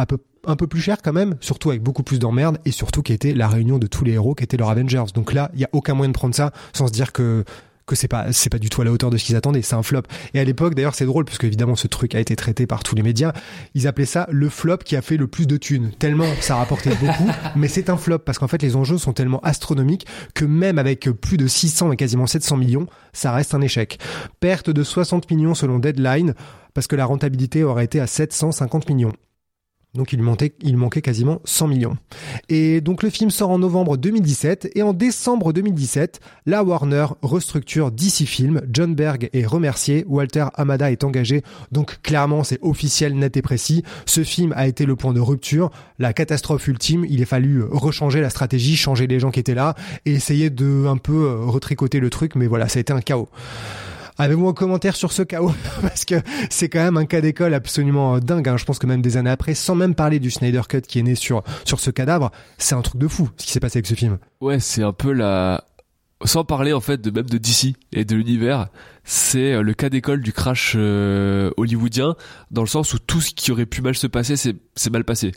un peu, un peu plus cher quand même, surtout avec beaucoup plus d'emmerdes, et surtout qui était la réunion de tous les héros qui étaient leurs Avengers. Donc là, il y a aucun moyen de prendre ça sans se dire que que c'est pas c'est pas du tout à la hauteur de ce qu'ils attendaient. C'est un flop. Et à l'époque, d'ailleurs, c'est drôle parce que évidemment ce truc a été traité par tous les médias. Ils appelaient ça le flop qui a fait le plus de thunes. Tellement ça rapportait beaucoup, mais c'est un flop parce qu'en fait les enjeux sont tellement astronomiques que même avec plus de 600 et quasiment 700 millions, ça reste un échec. Perte de 60 millions selon Deadline parce que la rentabilité aurait été à 750 millions. Donc il manquait, quasiment 100 millions. Et donc le film sort en novembre 2017 et en décembre 2017, la Warner restructure DC Films, John Berg est remercié, Walter Amada est engagé, donc clairement c'est officiel, net et précis. Ce film a été le point de rupture, la catastrophe ultime, il a fallu rechanger la stratégie, changer les gens qui étaient là et essayer de un peu euh, retricoter le truc, mais voilà, ça a été un chaos. Avez-vous un commentaire sur ce chaos Parce que c'est quand même un cas d'école absolument euh, dingue. Hein. Je pense que même des années après, sans même parler du Snyder Cut qui est né sur sur ce cadavre, c'est un truc de fou ce qui s'est passé avec ce film.
Ouais, c'est un peu la sans parler en fait de même de DC et de l'univers, c'est euh, le cas d'école du crash euh, hollywoodien dans le sens où tout ce qui aurait pu mal se passer c'est c'est mal passé.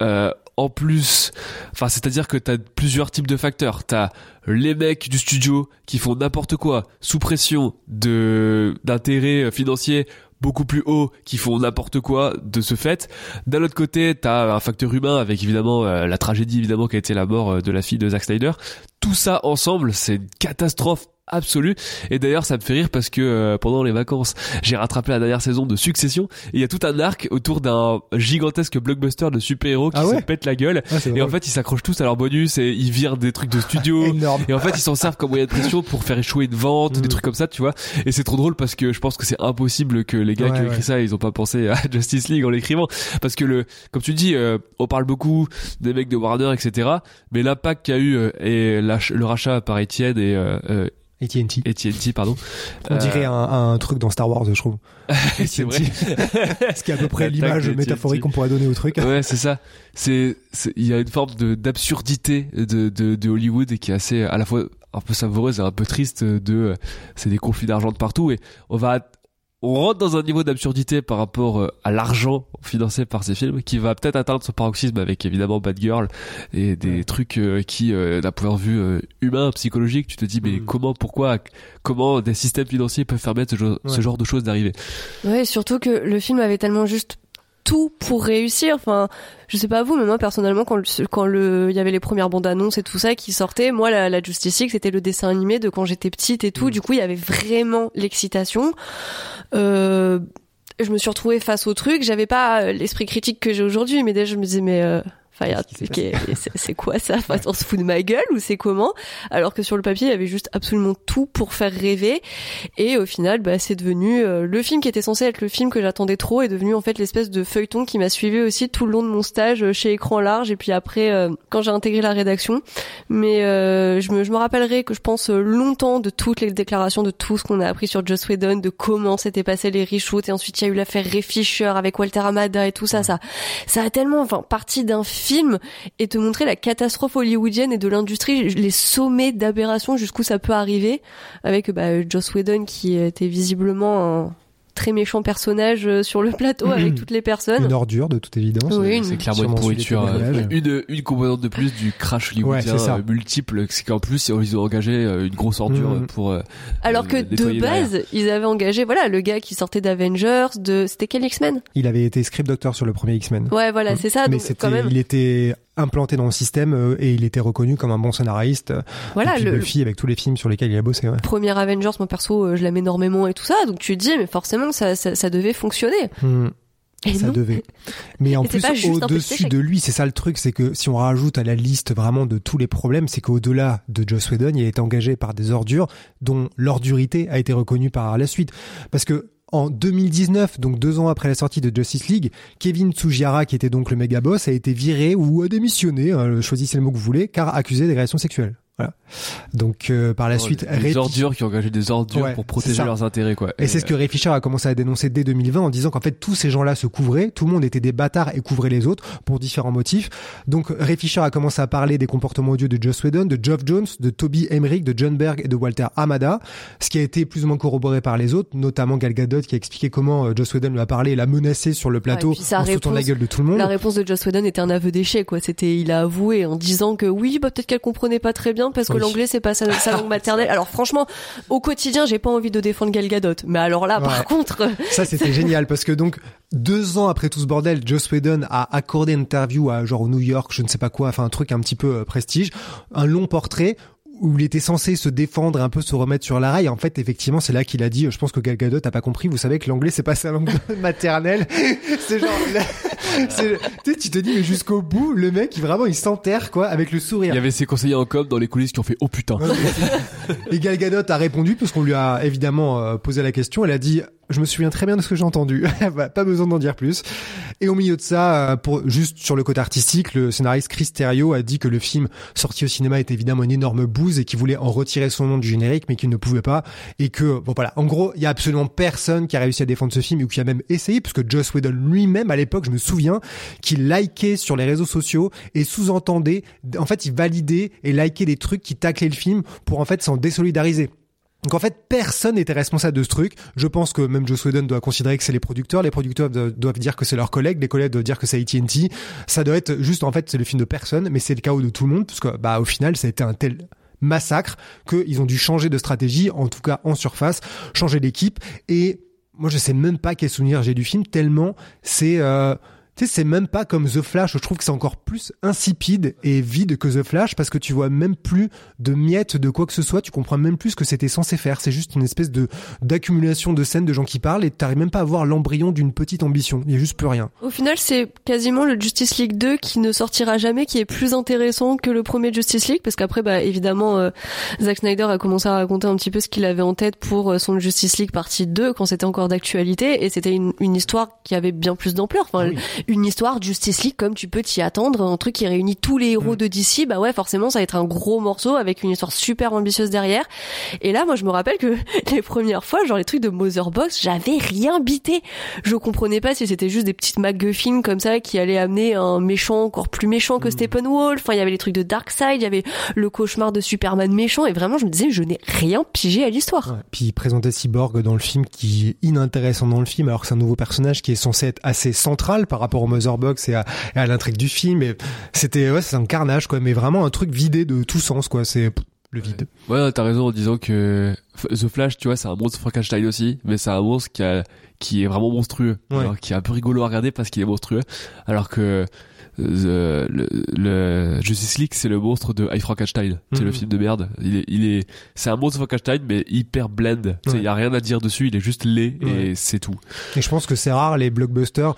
Euh, en plus, enfin c'est-à-dire que t'as plusieurs types de facteurs. T'as les mecs du studio qui font n'importe quoi sous pression de d'intérêts financiers beaucoup plus haut qui font n'importe quoi de ce fait. D'un autre côté, t'as un facteur humain avec évidemment euh, la tragédie évidemment qui a été la mort euh, de la fille de Zack Snyder. Tout ça ensemble, c'est une catastrophe absolu. Et d'ailleurs, ça me fait rire parce que euh, pendant les vacances, j'ai rattrapé la dernière saison de Succession. Et il y a tout un arc autour d'un gigantesque blockbuster de super-héros qui
Ah ouais
se pète la gueule.
Ah,
et en fait, ils s'accrochent tous à leur bonus et ils virent des trucs de studio. Et en fait, ils s'en servent comme moyen de pression pour faire échouer une vente,
Mm.
des trucs comme ça, tu vois. Et c'est trop drôle parce que je pense que c'est impossible que les gars qui ont écrit
ouais.
ça, ils ont pas pensé à Justice League en l'écrivant. Parce que le, comme tu dis, euh, on parle beaucoup des mecs de Warner, etc. Mais l'impact qu'il y a eu euh, et le rachat par Etienne et
et TNT,
pardon.
On
Euh,
dirait un, un truc dans Star Wars, je trouve.
c'est vrai.
Ce qui est à peu près l'image métaphorique qu'on pourrait donner au truc.
ouais, c'est ça. C'est, il y a une forme de d'absurdité de, de de Hollywood et qui est assez à la fois un peu savoureuse et un peu triste. De, c'est des conflits d'argent de partout et on va on rentre dans un niveau d'absurdité par rapport euh, à l'argent financé par ces films qui va peut-être atteindre son paroxysme avec évidemment Bad Girl et des trucs euh, qui euh, d'un point de vue euh, humain psychologique tu te dis mais
Mm.
comment pourquoi comment des systèmes financiers peuvent permettre ce genre, ce genre de choses d'arriver?
Ouais, surtout que le film avait tellement juste tout pour réussir. Enfin, je sais pas vous, mais moi personnellement, quand le, quand le, il y avait les premières bandes annonces et tout ça qui sortaient, moi la, la Justice League c'était le dessin animé de quand j'étais petite et tout. Du coup, il y avait vraiment l'excitation. Euh, je me suis retrouvée face au truc. J'avais pas euh, l'esprit critique que j'ai aujourd'hui, mais déjà je me disais mais euh, Enfin, il a- c'est quoi ça? Enfin, On se fout de ma gueule ou c'est comment? Alors que sur le papier, il y avait juste absolument tout pour faire rêver. Et au final, bah, c'est devenu euh, le film qui était censé être le film que j'attendais trop est devenu en fait l'espèce de feuilleton qui m'a suivi aussi tout le long de mon stage euh, chez Écran Large et puis après euh, quand j'ai intégré la rédaction. Mais euh, je me je me rappellerai que je pense euh, longtemps de toutes les déclarations de tout ce qu'on a appris sur Joss Whedon, de comment s'était passé les reshoots et ensuite il y a eu l'affaire Ray Fisher avec Walter Amada et tout ça. Ça ça a tellement enfin parti d'un film et te montrer la catastrophe hollywoodienne et de l'industrie, les sommets d'aberration jusqu'où ça peut arriver, avec bah, Joss Whedon qui était visiblement très méchant personnage euh, sur le plateau avec toutes les personnes.
Une ordure, de toute évidence.
Oui, une-
c'est clairement une pourriture euh, une une composante de plus du crash hollywoodien
Ouais, c'est ça.
euh, multiple c'est qu'en plus ils ont engagé euh, une grosse ordure euh, pour euh,
Alors que
euh,
de base, ils avaient engagé voilà le gars qui sortait d'Avengers, de c'était quel X-Men?
Il avait été script doctor sur le premier X-Men.
Ouais, voilà,
Mm.
c'est ça.
Mais
Donc
c'était,
quand même,
il était implanté dans le système euh, et il était reconnu comme un bon scénariste. euh,
voilà le,
Buffy avec tous les films sur lesquels il a bossé. Ouais.
premier Avengers, moi perso, euh, je l'aime énormément et tout ça. Donc tu te dis, mais forcément, ça, ça, ça devait fonctionner.
Hmm,
Et
ça
non.
devait. Mais en plus, au-dessus de lui, c'est ça le truc, c'est que si on rajoute à la liste vraiment de tous les problèmes, c'est qu'au-delà de Joss Whedon, il a été engagé par des ordures dont l'ordurité a été reconnue par la suite. Parce que en 2019, donc deux ans après la sortie de Justice League, Kevin Tsujihara, qui était donc le méga boss, a été viré ou a démissionné, hein, choisissez le mot que vous voulez, car accusé d'agression sexuelle. Voilà. Donc euh, par la suite,
des
Ray-
ordures qui ont engagé des ordures
Ouais,
pour protéger leurs intérêts quoi
Et c'est ce que Ray Fisher a commencé à dénoncer dès 2020 en disant qu'en fait tous ces gens-là se couvraient, tout le monde était des bâtards et couvrait les autres pour différents motifs. Donc Ray Fisher a commencé à parler des comportements odieux de Joss Whedon, de Geoff Jones, de Toby Emmerich, de John Berg et de Walter Amada, ce qui a été plus ou moins corroboré par les autres, notamment Gal Gadot qui a expliqué comment euh, Joss Whedon lui a parlé et l'a menacé sur le plateau
Ouais,
en se foutant de la
réponse-
gueule de tout le monde.
La réponse de Joss Whedon était un aveu d'échec, quoi. C'était, il a avoué en disant que oui, bah peut-être qu'elle comprenait pas très bien, bien parce que
Oui.
l'anglais c'est pas sa, sa langue maternelle. Alors franchement, au quotidien, j'ai pas envie de défendre Gal Gadot, mais alors là, par contre,
Ça, c'était génial parce que donc deux ans après tout ce bordel, Joss Whedon a accordé une interview à genre au New York, je ne sais pas quoi, enfin un truc un petit peu euh, prestige, un long portrait où il était censé se défendre, un peu se remettre sur la rail. En fait, effectivement, c'est là qu'il a dit, je pense que Gal Gadot a pas compris. Vous savez que l'anglais c'est pas sa langue maternelle. c'est genre, tu tu te dis mais jusqu'au bout, le mec, il vraiment, il s'enterre quoi, avec le sourire.
Il y avait ses conseillers en com dans les coulisses qui ont fait oh putain.
Et Gal Gadot a répondu puisqu'on lui a évidemment euh, posé la question. Elle a dit je me souviens très bien de ce que j'ai entendu. Bah, pas besoin d'en dire plus. Et au milieu de ça, euh, pour juste sur le côté artistique, le scénariste Chris Terrio a dit que le film sorti au cinéma était évidemment une énorme bouse et qu'il voulait en retirer son nom du générique, mais qu'il ne pouvait pas. Et que bon voilà, en gros, il y a absolument personne qui a réussi à défendre ce film ou qui a même essayé, puisque Joss Whedon lui-même à l'époque, je me souviens, qu'il likait sur les réseaux sociaux et sous-entendait, en fait, il validait et likait des trucs qui taclaient le film pour en fait s'en désolidariser. Donc en fait, personne n'était responsable de ce truc. Je pense que même Joss Whedon doit considérer que c'est les producteurs. Les producteurs do- doivent dire que c'est leurs collègues. Les collègues doivent dire que c'est AT&T. Ça doit être juste, en fait, c'est le film de personne, mais c'est le chaos de tout le monde, parce que, bah, au final, ça a été un tel massacre qu'ils ont dû changer de stratégie, en tout cas en surface, changer d'équipe. Et moi, je sais même pas quel souvenir j'ai du film, tellement c'est... Euh, tu sais, c'est même pas comme The Flash. Je trouve que c'est encore plus insipide et vide que The Flash parce que tu vois même plus de miettes de quoi que ce soit. Tu comprends même plus ce que c'était censé faire. C'est juste une espèce de d'accumulation de scènes de gens qui parlent et t'arrives même pas à voir l'embryon d'une petite ambition. Il y a juste plus rien.
au final, c'est quasiment le Justice League 2 qui ne sortira jamais, qui est plus intéressant que le premier Justice League, parce qu'après, bah évidemment, euh, Zack Snyder a commencé à raconter un petit peu ce qu'il avait en tête pour euh, son Justice League partie 2 quand c'était encore d'actualité, et c'était une, une histoire qui avait bien plus d'ampleur. Enfin, une histoire Justice League comme tu peux t'y attendre, un truc qui réunit tous les héros de DC, bah ouais, forcément, ça va être un gros morceau avec une histoire super ambitieuse derrière. Et là, moi, je me rappelle que les premières fois, genre les trucs de Motherbox, j'avais rien bité. Je comprenais pas si c'était juste des petites MacGuffin comme ça qui allaient amener un méchant encore plus méchant que Steppenwolf. Enfin, il y avait les trucs de Darkseid, il y avait le cauchemar de Superman méchant. Et vraiment, je me disais, je n'ai rien pigé à l'histoire.
Ouais. Puis il présentait Cyborg dans le film qui est inintéressant dans le film alors que c'est un nouveau personnage qui est censé être assez central par rapport au Motherbox et à, et à l'intrigue du film. Et c'était ouais, c'est un carnage quoi, mais vraiment un truc vidé de tout sens quoi. C'est le vide.
Ouais, t'as raison en disant que The Flash, tu vois, c'est un monstre Frankenstein aussi, mais c'est un monstre qui a, qui est vraiment monstrueux,
Ouais.
Alors, qui est un peu rigolo à regarder parce qu'il est monstrueux, alors que euh, le, le Justice League, c'est le monstre de I Frankenstein, c'est
Mhm.
le film de merde. Il est, il est, c'est un monstre Frankenstein mais hyper blend. Sais,
Ouais.
il y a rien à dire dessus, il est juste laid
Ouais.
et c'est tout.
Et je pense que c'est rare les blockbusters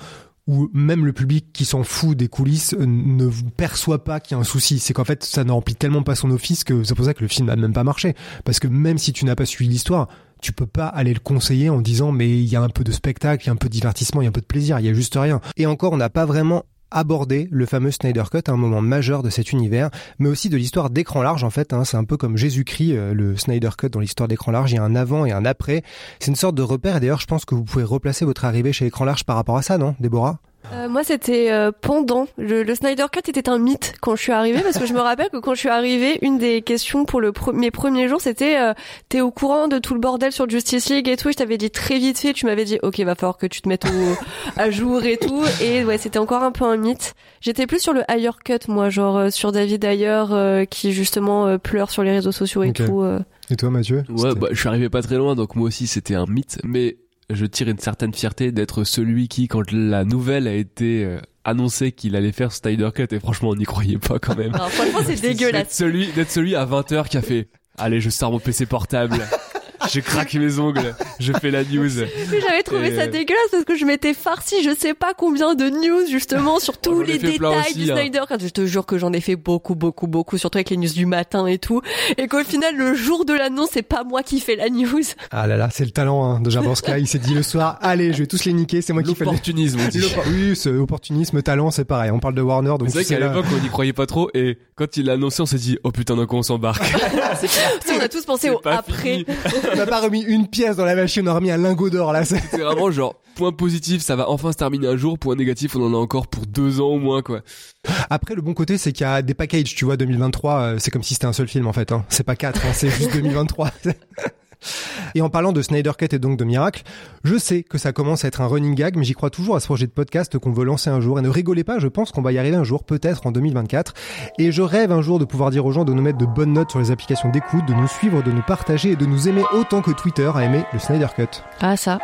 où même le public qui s'en fout des coulisses euh, ne perçoit pas qu'il y a un souci. C'est qu'en fait, ça ne remplit tellement pas son office que c'est pour ça que le film n'a même pas marché. Parce que même si tu n'as pas suivi l'histoire, tu peux pas aller le conseiller en disant mais il y a un peu de spectacle, il y a un peu de divertissement, il y a un peu de plaisir, il y a juste rien. Et encore, on n'a pas vraiment abordé le fameux Snyder Cut un moment majeur de cet univers, mais aussi de l'histoire d'écran large en fait. hein. c'est un peu comme Jésus-Christ, euh, le Snyder Cut dans l'histoire d'écran large. Il y a un avant et un après. C'est une sorte de repère. Et d'ailleurs, je pense que vous pouvez replacer votre arrivée chez écran large par rapport à ça, non, Déborah?
Euh, moi, c'était euh, pendant. Le, le Snyder Cut était un mythe quand je suis arrivée, parce que je me rappelle que quand je suis arrivée, une des questions pour le pre- mes premiers jours, c'était euh, t'es au courant de tout le bordel sur Justice League et tout? Je t'avais dit très vite fait, tu m'avais dit ok, va falloir que tu te mettes au, à jour et tout. Et ouais, c'était encore un peu un mythe. J'étais plus sur le Higher Cut, moi, genre euh, sur David Ayer euh, qui justement euh, pleure sur les réseaux sociaux et
Ok.
tout. euh.
Et toi, Mathieu?
Ouais, bah, je suis arrivé pas très loin, donc moi aussi c'était un mythe, mais je tire une certaine fierté d'être celui qui, quand la nouvelle a été euh, annoncée qu'il allait faire Snyder Cut, et franchement on n'y croyait pas quand même.
Franchement, c'est
D'être
dégueulasse.
celui, d'être celui à 20h qui a fait, allez je sors mon PC portable, je craque mes ongles, je fais la news.
Mais j'avais trouvé
Et,
ça
euh,
dégueulasse parce que je m'étais farci je sais pas combien de news justement sur tous les détails
aussi,
du
hein.
Snyder Cut. Je te jure que j'en ai fait beaucoup, beaucoup, beaucoup, surtout avec les news du matin et tout. Et qu'au final, le jour de l'annonce, c'est pas moi qui fais la news.
Ah là là, c'est le talent hein, de Jaborska. Il s'est dit le soir, allez, je vais tous les niquer, c'est moi qui fais.
L'opportunisme,
Oui, c'est opportunisme, talent, c'est pareil. On parle de Warner, donc
C'est vrai qu'à l'époque on n'y croyait pas trop, et quand il l'a annoncé on s'est dit, oh putain d'un coup on s'embarque.
On a tous pensé au après.
on n'a pas remis une pièce dans la machine, on a remis un lingot d'or là. c'est-
C'est vraiment genre, point positif, ça va enfin se terminer un jour, point négatif, on en a encore pour deux ans au moins, quoi.
Après, le bon côté, c'est qu'il y a des packages, tu vois, 2023, euh, c'est comme si c'était un seul film en fait. Hein. C'est pas quatre, hein, c'est juste 2023. Et en parlant de Snyder Cut et donc de Miracle, je sais que ça commence à être un running gag, mais j'y crois toujours à ce projet de podcast qu'on veut lancer un jour. Et ne rigolez pas, je pense qu'on va y arriver un jour, peut-être en 2024. Et je rêve un jour de pouvoir dire aux gens de nous mettre de bonnes notes sur les applications d'écoute, de nous suivre, de nous partager et de nous aimer autant que Twitter a aimé le Snyder Cut.
Ah ça,